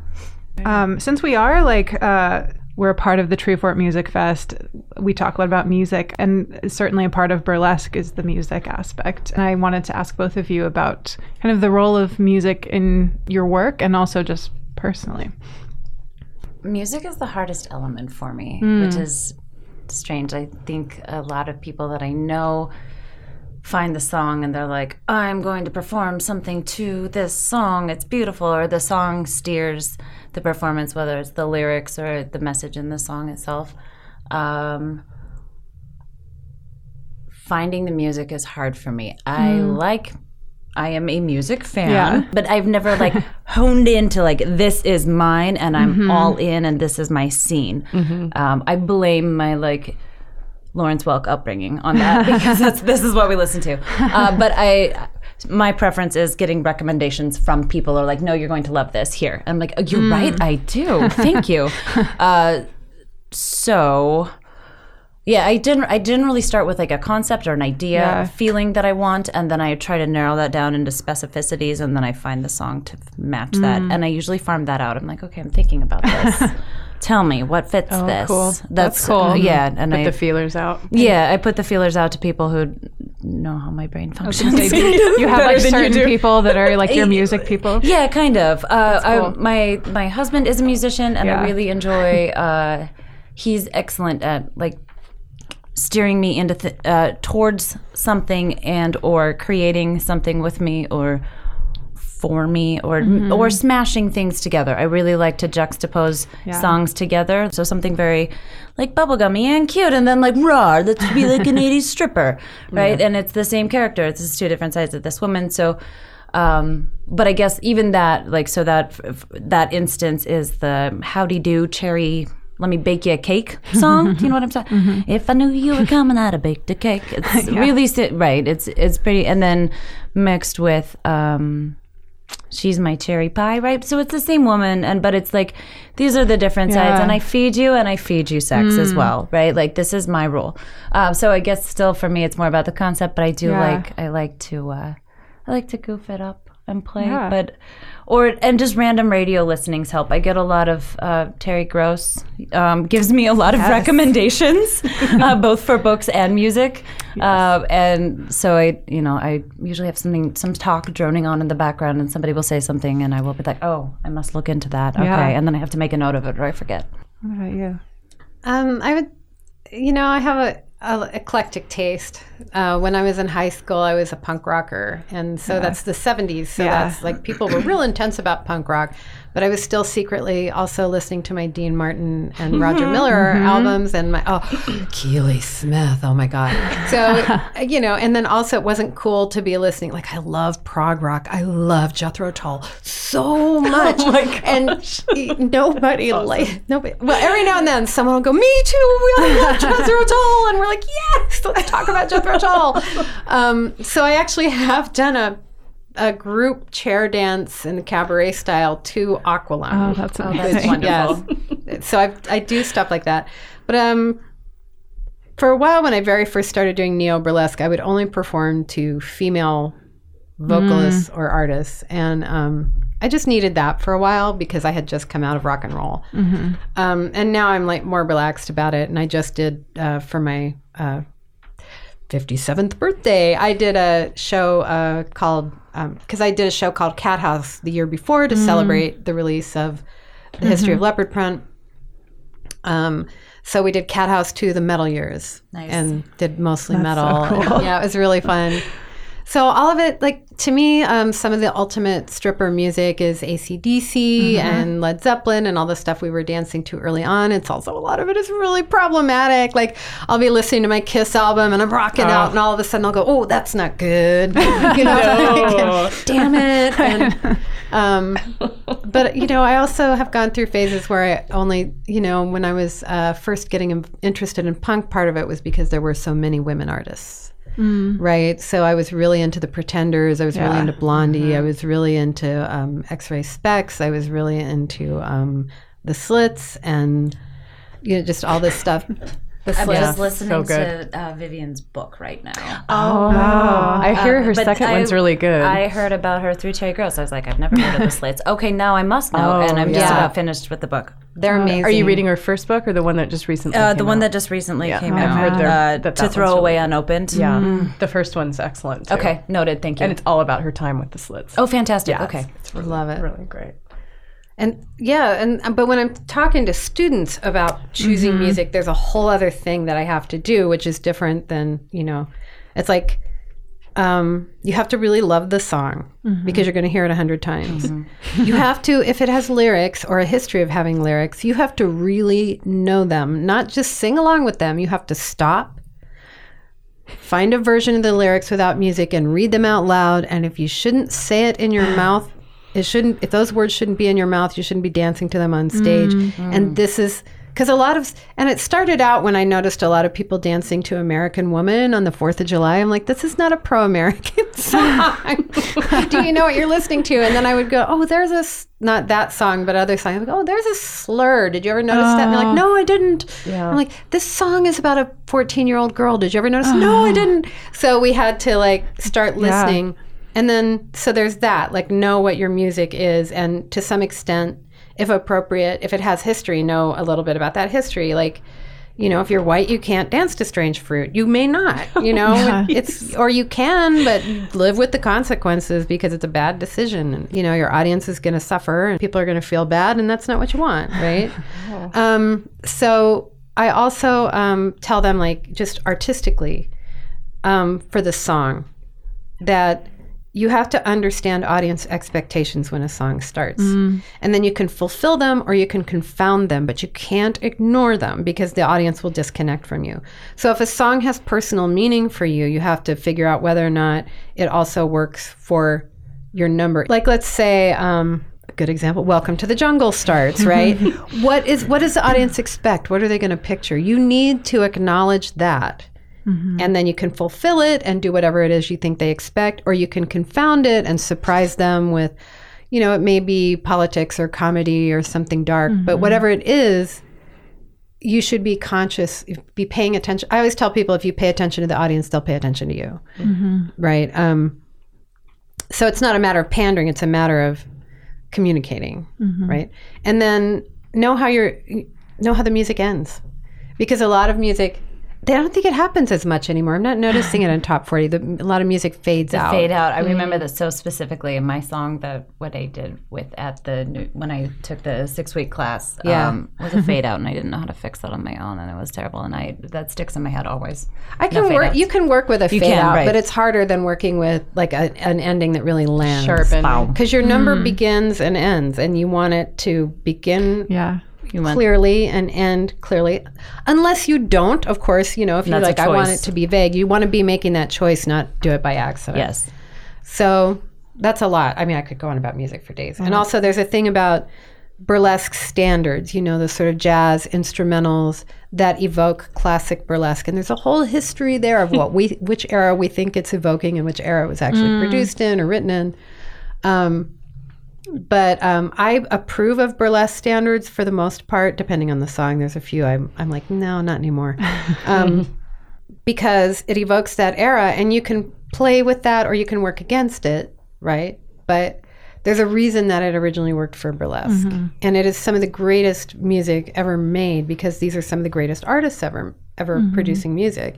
Um, since we are like uh, we're a part of the Treefort Music Fest, we talk a lot about music, and certainly a part of burlesque is the music aspect. And I wanted to ask both of you about kind of the role of music in your work, and also just personally. music is the hardest element for me, hmm. which is strange. I think a lot of people that I know find the song and they're like, I'm going to perform something to this song. It's beautiful. Or the song steers the performance, whether it's the lyrics or the message in the song itself. Um, finding the music is hard for me. I like I am a music fan, Yeah. but I've never like honed into like this is mine and I'm all in and this is my scene. Um, I blame my like Lawrence Welk upbringing on that because that's this is what we listen to. Uh, but I. My preference is getting recommendations from people are like, no, you're going to love this here. I'm like, oh, you're right, I do. Thank you. Uh, so yeah, I didn't. I generally start with like a concept or an idea, Yeah. feeling that I want, and then I try to narrow that down into specificities, and then I find the song to match that. Mm. And I usually farm that out. I'm like, okay, I'm thinking about this. Tell me what fits this. cool. That's, That's cool. Yeah, and Put I the feelers out. yeah I put the feelers out to people who know how my brain functions. you have like certain people that are like your music people. Yeah, kind of. Uh, I, my my husband is a musician, and Yeah. I really enjoy. Uh, he's excellent at like steering me into th- uh, towards something and or creating something with me or for me or Mm-hmm. or smashing things together. I really like to juxtapose Yeah. songs together. So something very like bubblegummy and cute and then like raw, should be like an 80s stripper, right? And it's the same character. It's just two different sides of this woman. So um, but I guess even that, like, so that f- that instance is the howdy do cherry let me bake you a cake song. Do you know what I'm saying? Mm-hmm. If I knew you were coming, I'd have baked a cake. It's really si- right. It's it's pretty, and then mixed with um, she's my cherry pie, right? So it's the same woman, and but it's like these are the different sides, and I feed you and I feed you sex Mm. as well, right? Like this is my rule. Um, so I guess still for me, it's more about the concept, but I do Yeah. like I like to uh, I like to goof it up and play, Yeah. but or and just random radio listenings help. I get a lot of uh, Terry Gross um, gives me a lot of recommendations, uh, both for books and music, uh, and so I you know I usually have something some talk droning on in the background, and somebody will say something, and I will be like, oh, I must look into that, okay, Yeah. and then I have to make a note of it, or I forget. What about you? Um, I would, you know, I have a, a eclectic taste. Uh, when I was in high school, I was a punk rocker, and so that's the '70s. So Yeah. that's like people were real intense about punk rock, but I was still secretly also listening to my Dean Martin and Roger Miller albums and my oh, Keely Smith. Oh my god. So you know, and then also it wasn't cool to be listening. Like I love prog rock. I love Jethro Tull so much. Oh my And nobody like nobody. Well, every now and then someone will go, "Me too. We all love Jethro Tull," and we're like, "Yes, let's talk about Jethro Tull." Um, so I actually have done a a group chair dance in the cabaret style to Aqualung. Oh, that's amazing. Yes. so I I do stuff like that, but um. For a while, when I very first started doing neo burlesque, I would only perform to female vocalists or artists, and um, I just needed that for a while because I had just come out of rock and roll, um, and now I'm like more relaxed about it. And I just did uh, for my uh, 57th birthday, I did a show uh, called, because I did a show called Cat House the year before to celebrate the release of The History of Leopard Print. Um, so we did Cat House 2, the metal years. Nice. And did mostly metal. yeah, it was really fun. So all of it, like to me, um, some of the ultimate stripper music is ACDC and Led Zeppelin and all the stuff we were dancing to early on. It's also a lot of it is really problematic. Like I'll be listening to my Kiss album and I'm rocking out, and all of a sudden I'll go, "Oh, that's not good," you know, damn it. And, um, but you know, I also have gone through phases where I only, you know, when I was uh, first getting interested in punk, part of it was because there were so many women artists right? So I was really into the Pretenders. I was really into Blondie. I was really into um, X-Ray Spex. I was really into um, the Slits and you know just all this stuff. The I'm Slits. just listening good. to uh, Vivian's book right now. Oh, I hear her But second I- one's really good. I heard about her through Terry Gross. I was like, I've never heard of the Slits. Okay, now I must know, Oh, and I'm just about finished with the book. They're amazing. Are you reading her first book or the one that just recently? Uh, came the one out? that just recently came I've out. heard there- uh, that that to one's throw away good. unopened. Yeah, the first one's excellent. Too. Okay, noted. Thank you. and it's all about her time with the slits. oh, fantastic. Yeah, okay. it's, it's really, Love it. really great. And yeah, and uh, but when I'm talking to students about choosing music, there's a whole other thing that I have to do, which is different than you know. It's like um, you have to really love the song mm-hmm. because you're going to hear it a hundred times. Mm-hmm. you have to, if it has lyrics or a history of having lyrics, you have to really know them, not just sing along with them. You have to stop, find a version of the lyrics without music, and read them out loud. And if you shouldn't say it in your mouth, it shouldn't. If those words shouldn't be in your mouth, you shouldn't be dancing to them on stage. Mm-hmm. And this is because a lot of and it started out when I noticed a lot of people dancing to American Woman on the Fourth of July. I'm like, this is not a pro-American song. Do you know what you're listening to? And then I would go, oh, there's a not that song, but other song. I would go, oh, there's a slur. Did you ever notice that? And they're like, oh. no, I didn't. Yeah. I'm like, this song is about a 14 year old girl. Did you ever notice? No, I oh. didn't. So we had to like start listening. And then, so there's that, like, know what your music is. And to some extent, if appropriate, if it has history, know a little bit about that history. Like, you know, if you're white, you can't dance to strange fruit. You may not, you know, it's, or you can, but live with the consequences because it's a bad decision. And, you know, your audience is going to suffer and people are going to feel bad, and that's not what you want, right? um, so I also um, tell them, like, just artistically um, for the song, that you have to understand audience expectations when a song starts. And then you can fulfill them or you can confound them, but you can't ignore them because the audience will disconnect from you. So if a song has personal meaning for you, you have to figure out whether or not it also works for your number. Like, let's say, um, a good example welcome to the jungle starts right what is what does the audience expect what are they going to picture you need to acknowledge that Mm-hmm. and then you can fulfill it and do whatever it is you think they expect or you can confound it and surprise them with you know it may be politics or comedy or something dark but mm-hmm. whatever it is you should be conscious be paying attention. I always tell people if you pay attention to the audience they'll pay attention to you. Mm-hmm. Right? Um, so it's not a matter of pandering it's a matter of communicating. Right? And then know how you're know how the music ends. Because a lot of music I don't think it happens as much anymore. I'm not noticing it in top 40. The, a lot of music fades out. Fade out. I remember that so specifically in my song that what I did with at the new- when I took the six week class Yeah. um, was a fade out, and I didn't know how to fix that on my own, and it was terrible. And I that sticks in my head always. I can fade work. outs. You can work with a fade can, out, right. but it's harder than working with like a, an ending that really lands. Sharp ending. Because your number begins and ends, and you want it to begin Yeah. Clearly and end clearly. Unless you don't, of course, you know, if you're like, I want it to be vague, you want to be making that choice, not do it by accident. yes. So that's a lot. I mean, I could go on about music for days. And also, there's a thing about burlesque standards, you know, the sort of jazz instrumentals that evoke classic burlesque. And there's a whole history there of what we, which era we think it's evoking and which era it was actually produced in or written in. Um, but um, I approve of burlesque standards for the most part, depending on the song. There's a few I'm, I'm like, no, not anymore. Um, because it evokes that era and you can play with that or you can work against it, right? But there's a reason that it originally worked for burlesque. And it is some of the greatest music ever made because these are some of the greatest artists ever ever producing music.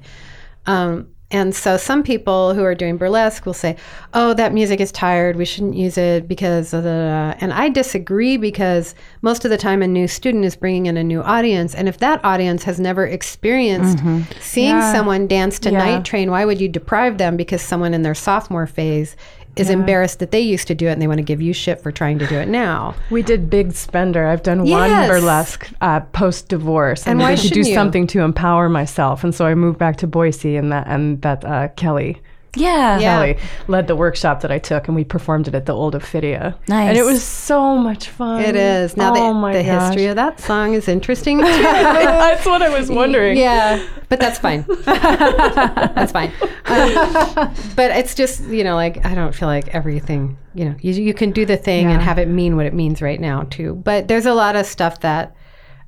Um, and so some people who are doing burlesque will say, "Oh, that music is tired. We shouldn't use it because." Da, da, da." And I disagree because most of the time a new student is bringing in a new audience, and if that audience has never experienced mm-hmm. seeing Yeah. someone dance to Yeah. Night Train, why would you deprive them because someone in their sophomore phase is embarrassed that they used to do it and they want to give you shit for trying to do it now? We did Big Spender. I've done Yes. one burlesque uh, post divorce, And why needed to do you? something to empower myself. And so I moved back to Boise, and that and that uh, Kelly. Yeah. Yeah. Kelly led the workshop that I took, and we performed it at the old Ophidia. Nice. And it was so much fun. It is. Now oh the, the history of that song is interesting too. that's what I was wondering. Yeah, but that's fine. that's fine. Um, but it's just you know like I don't feel like everything you know you you can do the thing and have it mean what it means right now too. But there's a lot of stuff that.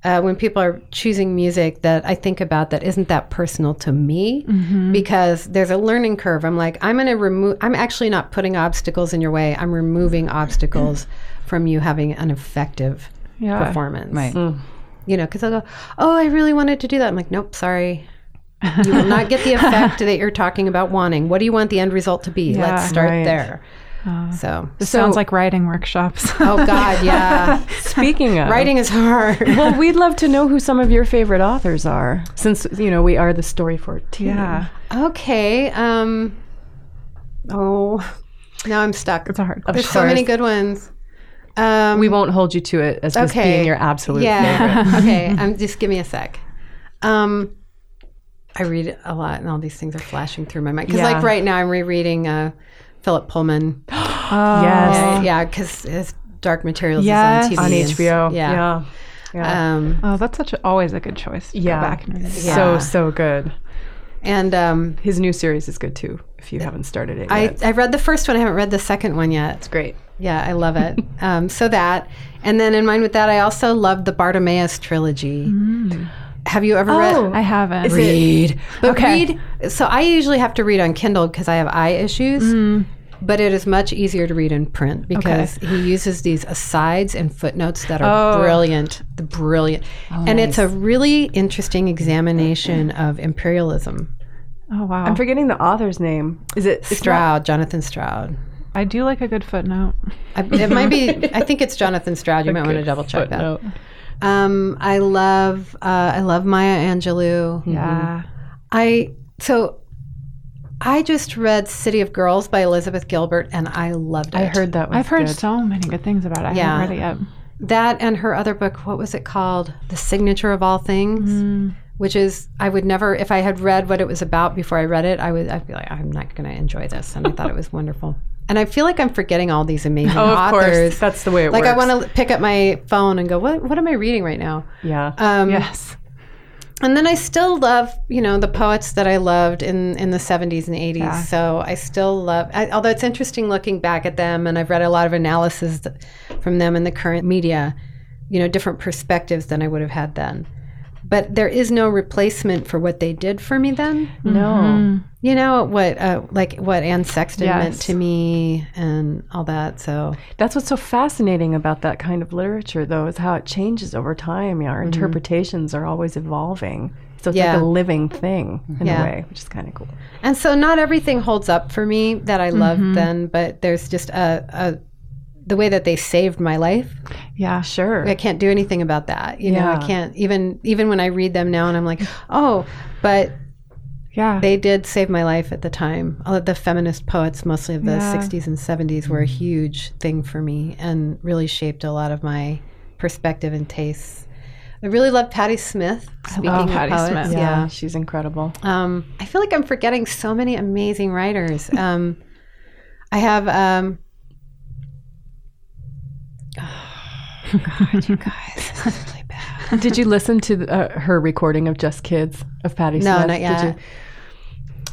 Uh, when people are choosing music that I think about that isn't that personal to me because there's a learning curve. I'm like, I'm going to remove, I'm actually not putting obstacles in your way. I'm removing obstacles from you having an effective Yeah. performance Right. you know, because they'll go, "Oh, I really wanted to do that." I'm like, "Nope, sorry. You will not get the effect that you're talking about wanting. What do you want the end result to be? Let's start right. there." So, This sounds like writing workshops. oh God, yeah, Speaking of writing is hard. well, we'd love to know who some of your favorite authors are, since you know we are the Storyfort. yeah. okay. Um. Oh, now I'm stuck. It's a hard question. There's so many good ones. Um, We won't hold you to it as Okay. being your absolute favorite. yeah. okay. Um, just give me a sec. Um, I read a lot, and all these things are flashing through my mind. Because, Yeah. like right now, I'm rereading uh, Philip Pullman. Yes. Yeah, yeah, because his Dark Materials Yes. is on TV On HBO. Yeah. Yeah. Yeah. Um, Oh, that's such a, always a good choice. To Yeah. Go back. Yeah. So, so good. and um, His new series is good too, if you haven't started it I, yet. I read the first one. I haven't read the second one yet. it's great. Yeah, I love it. um, so that, and then in mind with that, I also loved the Bartimaeus trilogy. Have you ever read? Oh. I haven't. read. But Okay. read. So I usually have to read on Kindle because I have eye issues. Mm. But it is much easier to read in print because he uses these asides and footnotes that are Oh. brilliant. The brilliant, oh, and it's a really interesting examination of imperialism. Oh wow. I'm forgetting the author's name. Is it it's not- Stroud, Jonathan Stroud. I do like a good footnote. I, it might be. I think it's Jonathan Stroud. You might want to double check that. Footnote. Um, I love. Uh, I love Maya Angelou. Yeah. I so I just read City of Girls by Elizabeth Gilbert and I loved it. I heard that was I've heard good. so many good things about it. I Yeah. haven't read it yet. that and her other book, what was it called? The Signature of All Things. Which is I would never if I had read what it was about before I read it, I would I'd be like, I'm not gonna enjoy this. And I thought it was wonderful. And I feel like I'm forgetting all these amazing Oh, of authors. course. That's the way it works. like I want to pick up my phone and go, what What am I reading right now? Yeah. Um, Yes. and then I still love, you know, the poets that I loved in in the 70s and 80s. Yeah. So I still love, I, although it's interesting looking back at them, and I've read a lot of analysis th- from them in the current media, you know, different perspectives than I would have had then. But there is no replacement for what they did for me then. no. You know what, uh, like what Anne Sexton meant to me, and all that. So That's what's so fascinating about that kind of literature, though, is how it changes over time. Our interpretations are always evolving. So it's Yeah. like a living thing in Yeah. a way, which is kind of cool. And so not everything holds up for me that I loved then, but there's just a, a the way that they saved my life. Yeah. Sure. I can't do anything about that. You know, I can't even even when I read them now and I'm like, "Oh, but Yeah. they did save my life at the time." All of the feminist poets mostly of the Yeah. 60s and 70s were a huge thing for me and really shaped a lot of my perspective and tastes. I really love Patti Smith. Speaking of Patti poets, Smith. yeah, yeah. she's incredible. Um, I feel like I'm forgetting so many amazing writers. Um, I have. Um, oh, God, you guys, this is really bad. Did you listen to the, uh, her recording of Just Kids of Patti No, Smith? not Did yet. you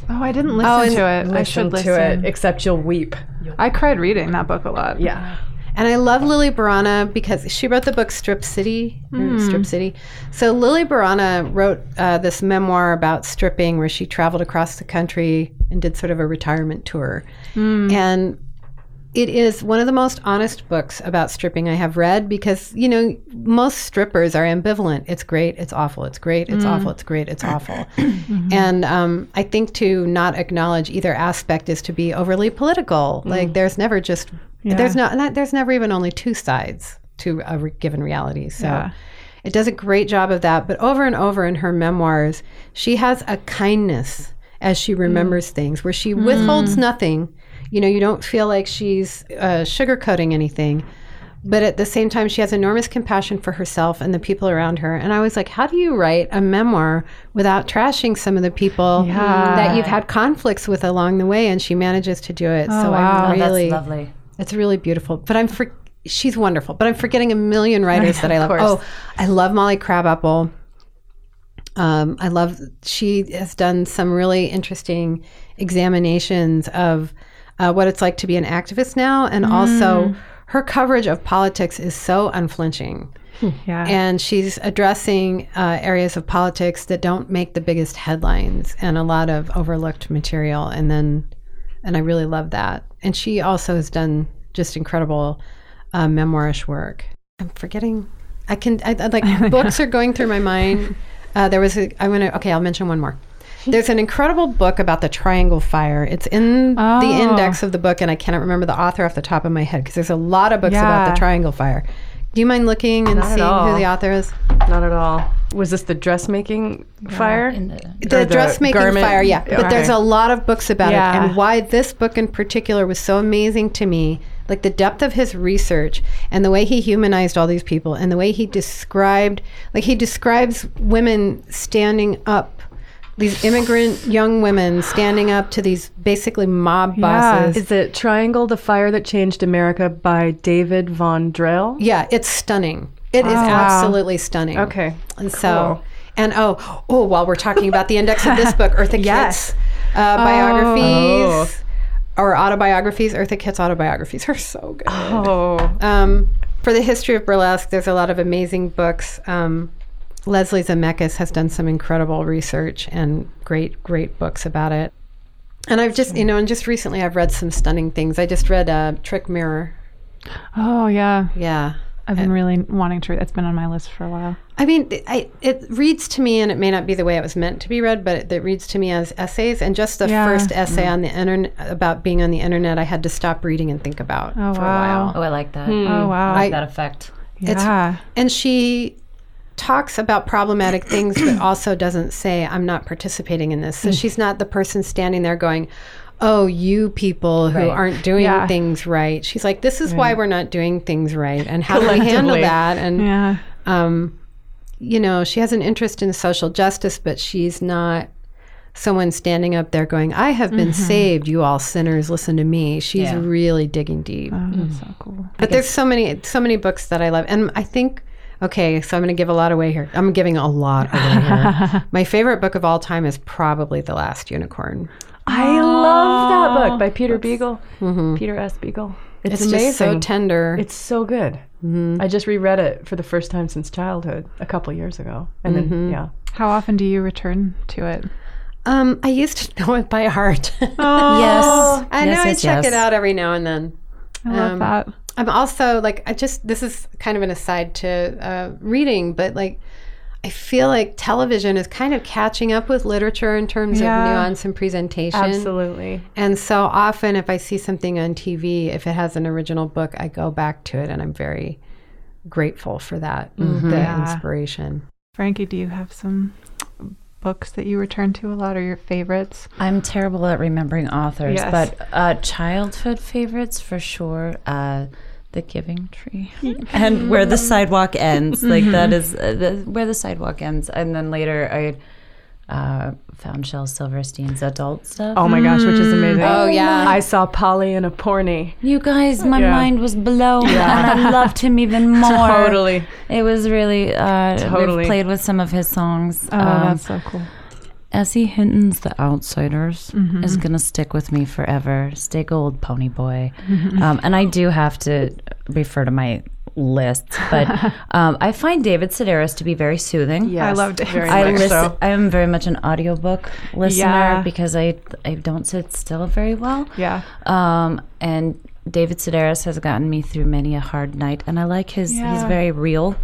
oh, I didn't listen Oh, to it. I should listen listen. to it, except you'll weep. I cried reading that book a lot. Yeah. And I love Lily Burana because she wrote the book Strip City. or Strip City. So Lily Burana wrote uh, this memoir about stripping, where she traveled across the country and did sort of a retirement tour. And it is one of the most honest books about stripping I have read because you know most strippers are ambivalent. It's great, it's awful. It's great, it's awful. It's great, it's awful. Mm-hmm. And um, I think to not acknowledge either aspect is to be overly political. Mm. Like there's never just there's not, not there's never even only two sides to a re- given reality. So. Yeah. It does a great job of that, but over and over in her memoirs, she has a kindness as she mm. remembers things where she withholds mm. nothing. You know, you don't feel like she's uh, sugarcoating anything, but at the same time, she has enormous compassion for herself and the people around her. And I was like, how do you write a memoir without trashing some of the people that you've had conflicts with along the way? And she manages to do it. so wow. I Oh, really, that's lovely. it's really beautiful. But I'm for, she's wonderful. But I'm forgetting a million writers that I love. course. Oh, I love Molly Crabapple. Um, I love she has done some really interesting examinations of uh, what it's like to be an activist now, and also her coverage of politics is so unflinching. Yeah. And she's addressing uh, areas of politics that don't make the biggest headlines and a lot of overlooked material. And then, and I really love that. And she also has done just incredible uh, memoirish work. I'm forgetting. I can, I, I like, books are going through my mind. Uh, there was a, I'm going to, okay, I'll mention one more. There's an incredible book about the Triangle Fire. It's in the Oh. index of the book, and I cannot remember the author off the top of my head because there's a lot of books about the Triangle Fire. Do you mind looking and Not seeing who the author is? Not at all. Was this the dressmaking fire? In the, The, the dressmaking garment- fire, yeah. But there's a lot of books about it. And why this book in particular was so amazing to me, like the depth of his research and the way he humanized all these people and the way he described, like he describes women standing up, these immigrant young women standing up to these basically mob bosses. Yeah. Is it Triangle, the Fire That Changed America by David Von Drehle? yeah, it's stunning. It is wow. absolutely stunning. Okay. And so, Cool. and oh, oh, while we're talking about the index of this book, Eartha Yes. Kitt's uh, biographies Oh. or autobiographies, Eartha Kitt's autobiographies are so good. Oh. Um, for the history of burlesque, there's a lot of amazing books. Um, Leslie Zemeckis has done some incredible research and great, great books about it. And I've just, you know, and just recently I've read some stunning things. I just read uh, Trick Mirror. oh yeah. Yeah. I've been uh, really wanting to read. It's been on my list for a while. I mean, it- I, it reads to me, and it may not be the way it was meant to be read, but it, it reads to me as essays. And just the Yeah. first mm-hmm. essay on the internet about being on the internet, I had to stop reading and think about Oh, for wow. a while. oh, I like that. Hmm. Oh wow. I- like that effect. It's- yeah. And she talks about problematic things, but also doesn't say, "I'm not participating in this." So she's not the person standing there going. Oh, you people who Right. aren't doing Yeah. things right. She's like, this is why we're not doing things right, and how do we handle that? And yeah. um, you know, she has an interest in social justice, but she's not someone standing up there going, "I have been saved, you all sinners, listen to me." She's Yeah. really digging deep. Oh, that's mm. so cool. But there's so many so many books that I love, and I think okay, so I'm going to give a lot away here. I'm giving a lot away here. My favorite book of all time is probably The Last Unicorn. I love that book by Peter Beagle. Peter S. Beagle. It's, It's amazing. just so tender. It's so good. I just reread it for the first time since childhood a couple years ago, and then yeah, How often do you return to it? um, I used to know it by heart. Yes. I know yes, I yes, check yes. it out every now and then. I love Um, that. I'm also like I just this is kind of an aside to uh, reading, but like I feel like television is kind of catching up with literature in terms Yeah. of nuance and presentation. absolutely. And so often, if I see something on TV, if it has an original book, I go back to it, and I'm very grateful for that, the Yeah. inspiration. Frankie, do you have some books that you return to a lot or your favorites? I'm terrible at remembering authors, Yes. but uh, childhood favorites for sure. Uh, the Giving Tree, and where the sidewalk ends. Like that is uh, the, where the sidewalk ends. And then later, I uh, found Shel Silverstein's adult stuff. Oh my gosh, which is amazing. Oh, yeah. I saw Polly in a porny. You guys, my Yeah. mind was blown, and I loved him even more. Totally. It was really. Uh, Totally. We've played with some of his songs. Oh, Um, that's so cool. S.E. Hinton's The Outsiders is going to stick with me forever. Stay gold, Pony Boy. Um, and I do have to refer to my lists, but um, I find David Sedaris to be very soothing. Yes, I loved it. Very I listen. so. I am very much an audiobook listener Yeah. because I I don't sit still very well. Yeah. Um, and David Sedaris has gotten me through many a hard night, and I like his. He's very real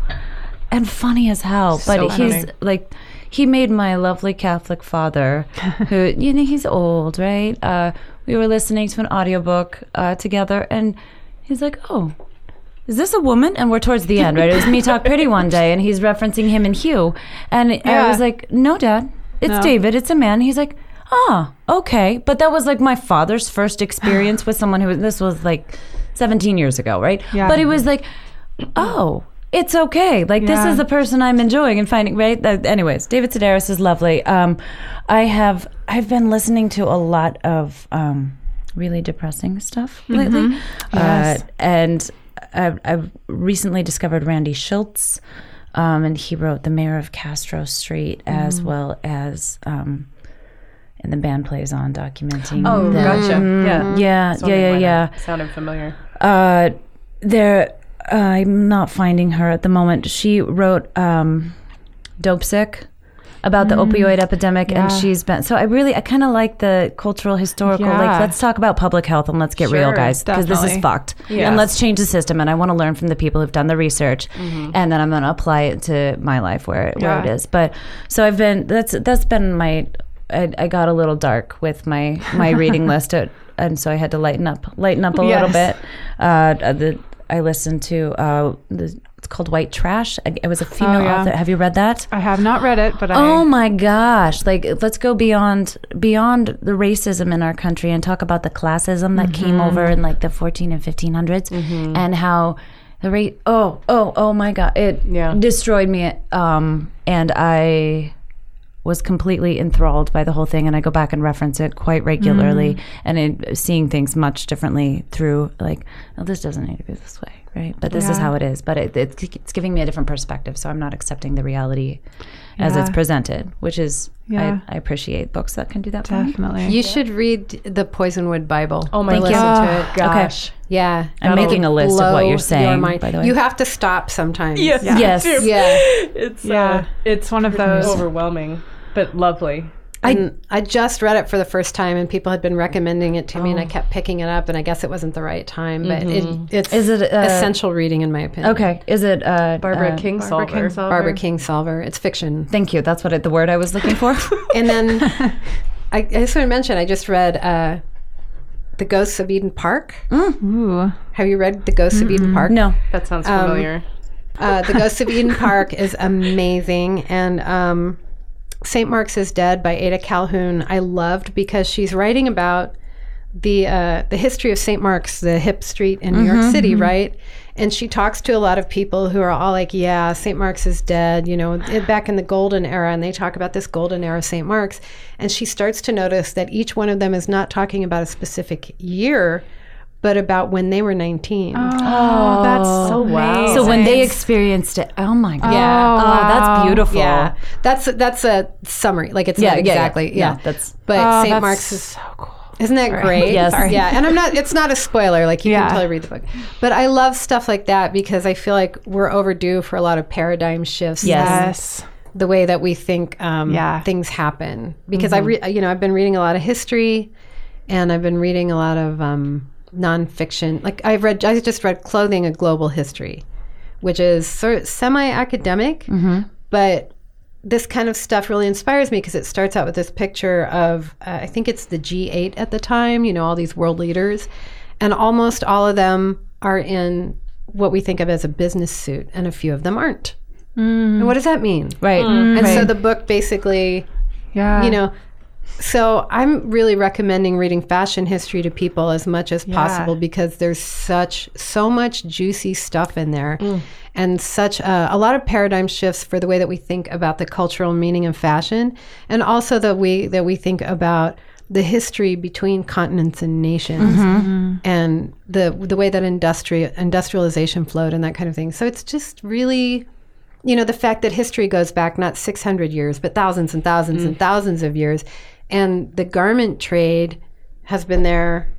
and funny as hell. So but he's like, he made my lovely Catholic father, who you know he's old, right? Uh, we were listening to an audiobook uh, together, and he's like, "Oh, is this a woman?" And we're towards the end, right? It was me talk pretty one day, and he's referencing him and Hugh, and I was like, "No, Dad, it's No. David. It's a man." He's like, "Ah, okay." But that was like my father's first experience with someone who. Was this was like 17 years ago, right? Yeah. But it was like, oh. It's okay. Like this is the person I'm enjoying and finding. Right. That, anyways, David Sedaris is lovely. Um, I have I've been listening to a lot of um, really depressing stuff lately, Yes. uh, and I've, I've recently discovered Randy Shilts, um, and he wrote The Mayor of Castro Street as well as. Um, and the band plays on documenting. Oh, the- gotcha. Yeah. Yeah, So yeah, yeah, yeah. Sounded familiar. Uh, there, I'm not finding her at the moment. She wrote um, "Dope Sick" about the opioid epidemic, Mm. yeah. and she's been. So I really, I kind of like the cultural historical. Yeah. Like, let's talk about public health and let's get real, guys, because this is fucked. Yes. And let's change the system. And I want to learn from the people who've done the research, Mm-hmm. and then I'm going to apply it to my life where where it is. But so I've been. That's that's been my. I, I got a little dark with my my reading list, uh, and so I had to lighten up, lighten up a little bit. Uh, the I listened to uh, the, it's called White Trash. It was a female Oh, yeah. author. Have you read that? I have not read it, but Oh I. my gosh! Like, let's go beyond beyond the racism in our country and talk about the classism that came Mm-hmm. over in like the 14 and 1500s, and how the rate. Oh, oh, oh my God! It Yeah. destroyed me. Um, and I was completely enthralled by the whole thing and I go back and reference it quite regularly and it, seeing things much differently through like oh, this doesn't need to be this way right but this is how it is but it, it, it's giving me a different perspective so I'm not accepting the reality as it's presented which is Yeah. I, I appreciate books that can do that for me Definitely. You should read the Poisonwood Bible. Oh my Or listen God. to it. Gosh. Yeah, I'm It'll making a list of what you're saying, mind. by the way. You have to stop sometimes. Yes. Yeah. yes Yeah. It's Yeah. uh, it's one of those. overwhelming, but lovely. I, I just read it for the first time, and people had been recommending it to me, and Oh. I kept picking it up, and I guess it wasn't the right time, but it, it's Mm-hmm. Is it, uh, essential reading in my opinion. okay is it uh, Barbara uh, Kingsolver. Barbara Kingsolver. Barbara Kingsolver. It's fiction. thank you that's what it, the word I was looking for And then I, I just want to mention, I just read uh, The Ghosts of Eden Park. Ooh. Have you read The Ghosts of Eden Park? no That sounds Um, familiar. Uh, the Ghosts of Eden Park is amazing, and um, Saint Mark's is Dead by Ada Calhoun. I loved because she's writing about the uh, the history of Saint Mark's, the hip street in New York City, right? And she talks to a lot of people who are all like, yeah, St. Mark's is dead, you know, back in the golden era. And they talk about this golden era St. Mark's. And she starts to notice that each one of them is not talking about a specific year, but about when they were 19. Oh, that's so wow. So when they experienced it, oh my god. Yeah. Oh, that's beautiful. Yeah. That's that's a summary. Like it's Yeah, not yeah, yeah. exactly. Yeah. Yeah, that's- but Oh, St. that's Mark's is so cool. Isn't that great? Yes. Sorry. Yeah, and I'm not. It's not a spoiler. Like you Yeah. can totally read the book, but I love stuff like that because I feel like we're overdue for a lot of paradigm shifts. Yes. Yes. the way that we think um, Yeah. things happen. Because I, re- you know, I've been reading a lot of history, and I've been reading a lot of um, nonfiction. Like I've read, I just read "Clothing: A Global History," which is sort of semi-academic, mm-hmm. but this kind of stuff really inspires me because it starts out with this picture of uh, I think it's the G8 at the time, you know, all these world leaders, and almost all of them are in what we think of as a business suit, and a few of them aren't. Mm. And what does that mean? Right. Mm. And so the book basically, Yeah. you know, so I'm really recommending reading fashion history to people as much as possible because there's such so much juicy stuff in there, mm. and such a, a lot of paradigm shifts for the way that we think about the cultural meaning of fashion, and also the way that we think about the history between continents and nations, mm-hmm. Mm-hmm. and the the way that industri- industrialization flowed and that kind of thing. So it's just really you know, the fact that history goes back not 600 years, but thousands and thousands and thousands of years. And the garment trade has been there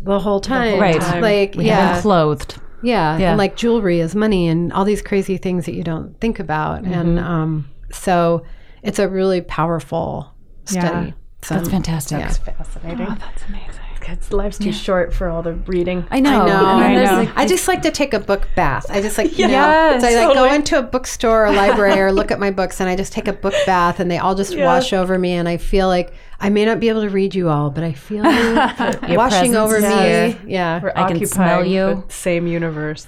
the whole time. Right. Like, We yeah. been clothed. Yeah, Yeah. and like jewelry is money and all these crazy things that you don't think about. And um, so it's a really powerful study. Yeah. So, That's fantastic. yeah. Fascinating. Oh, that's amazing. It's, life's too short for all the reading. I know. I know. I know. like- I just like to take a book bath. I just like, you know, Yes, so I like go into a bookstore or library or look at my books and I just take a book bath and they all just wash over me and I feel like I may not be able to read you all, but I feel you washing over is me. here. Yeah. We're I can smell you. same universe.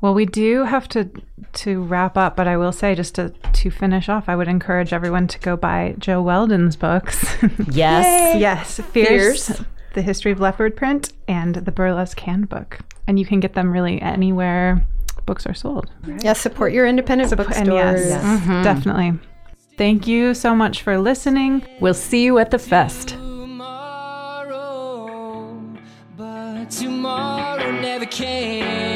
Well, we do have to to wrap up, but I will say just to to finish off, I would encourage everyone to go buy Jo Weldon's books. yes. yes, Fierce, The History of Leopard Print, and the Burlesque Handbook, and you can get them really anywhere books are sold. Yeah, support your independent And bookstores. yes, mm-hmm. definitely. Thank you so much for listening. We'll see you at the fest. tomorrow, but tomorrow never came.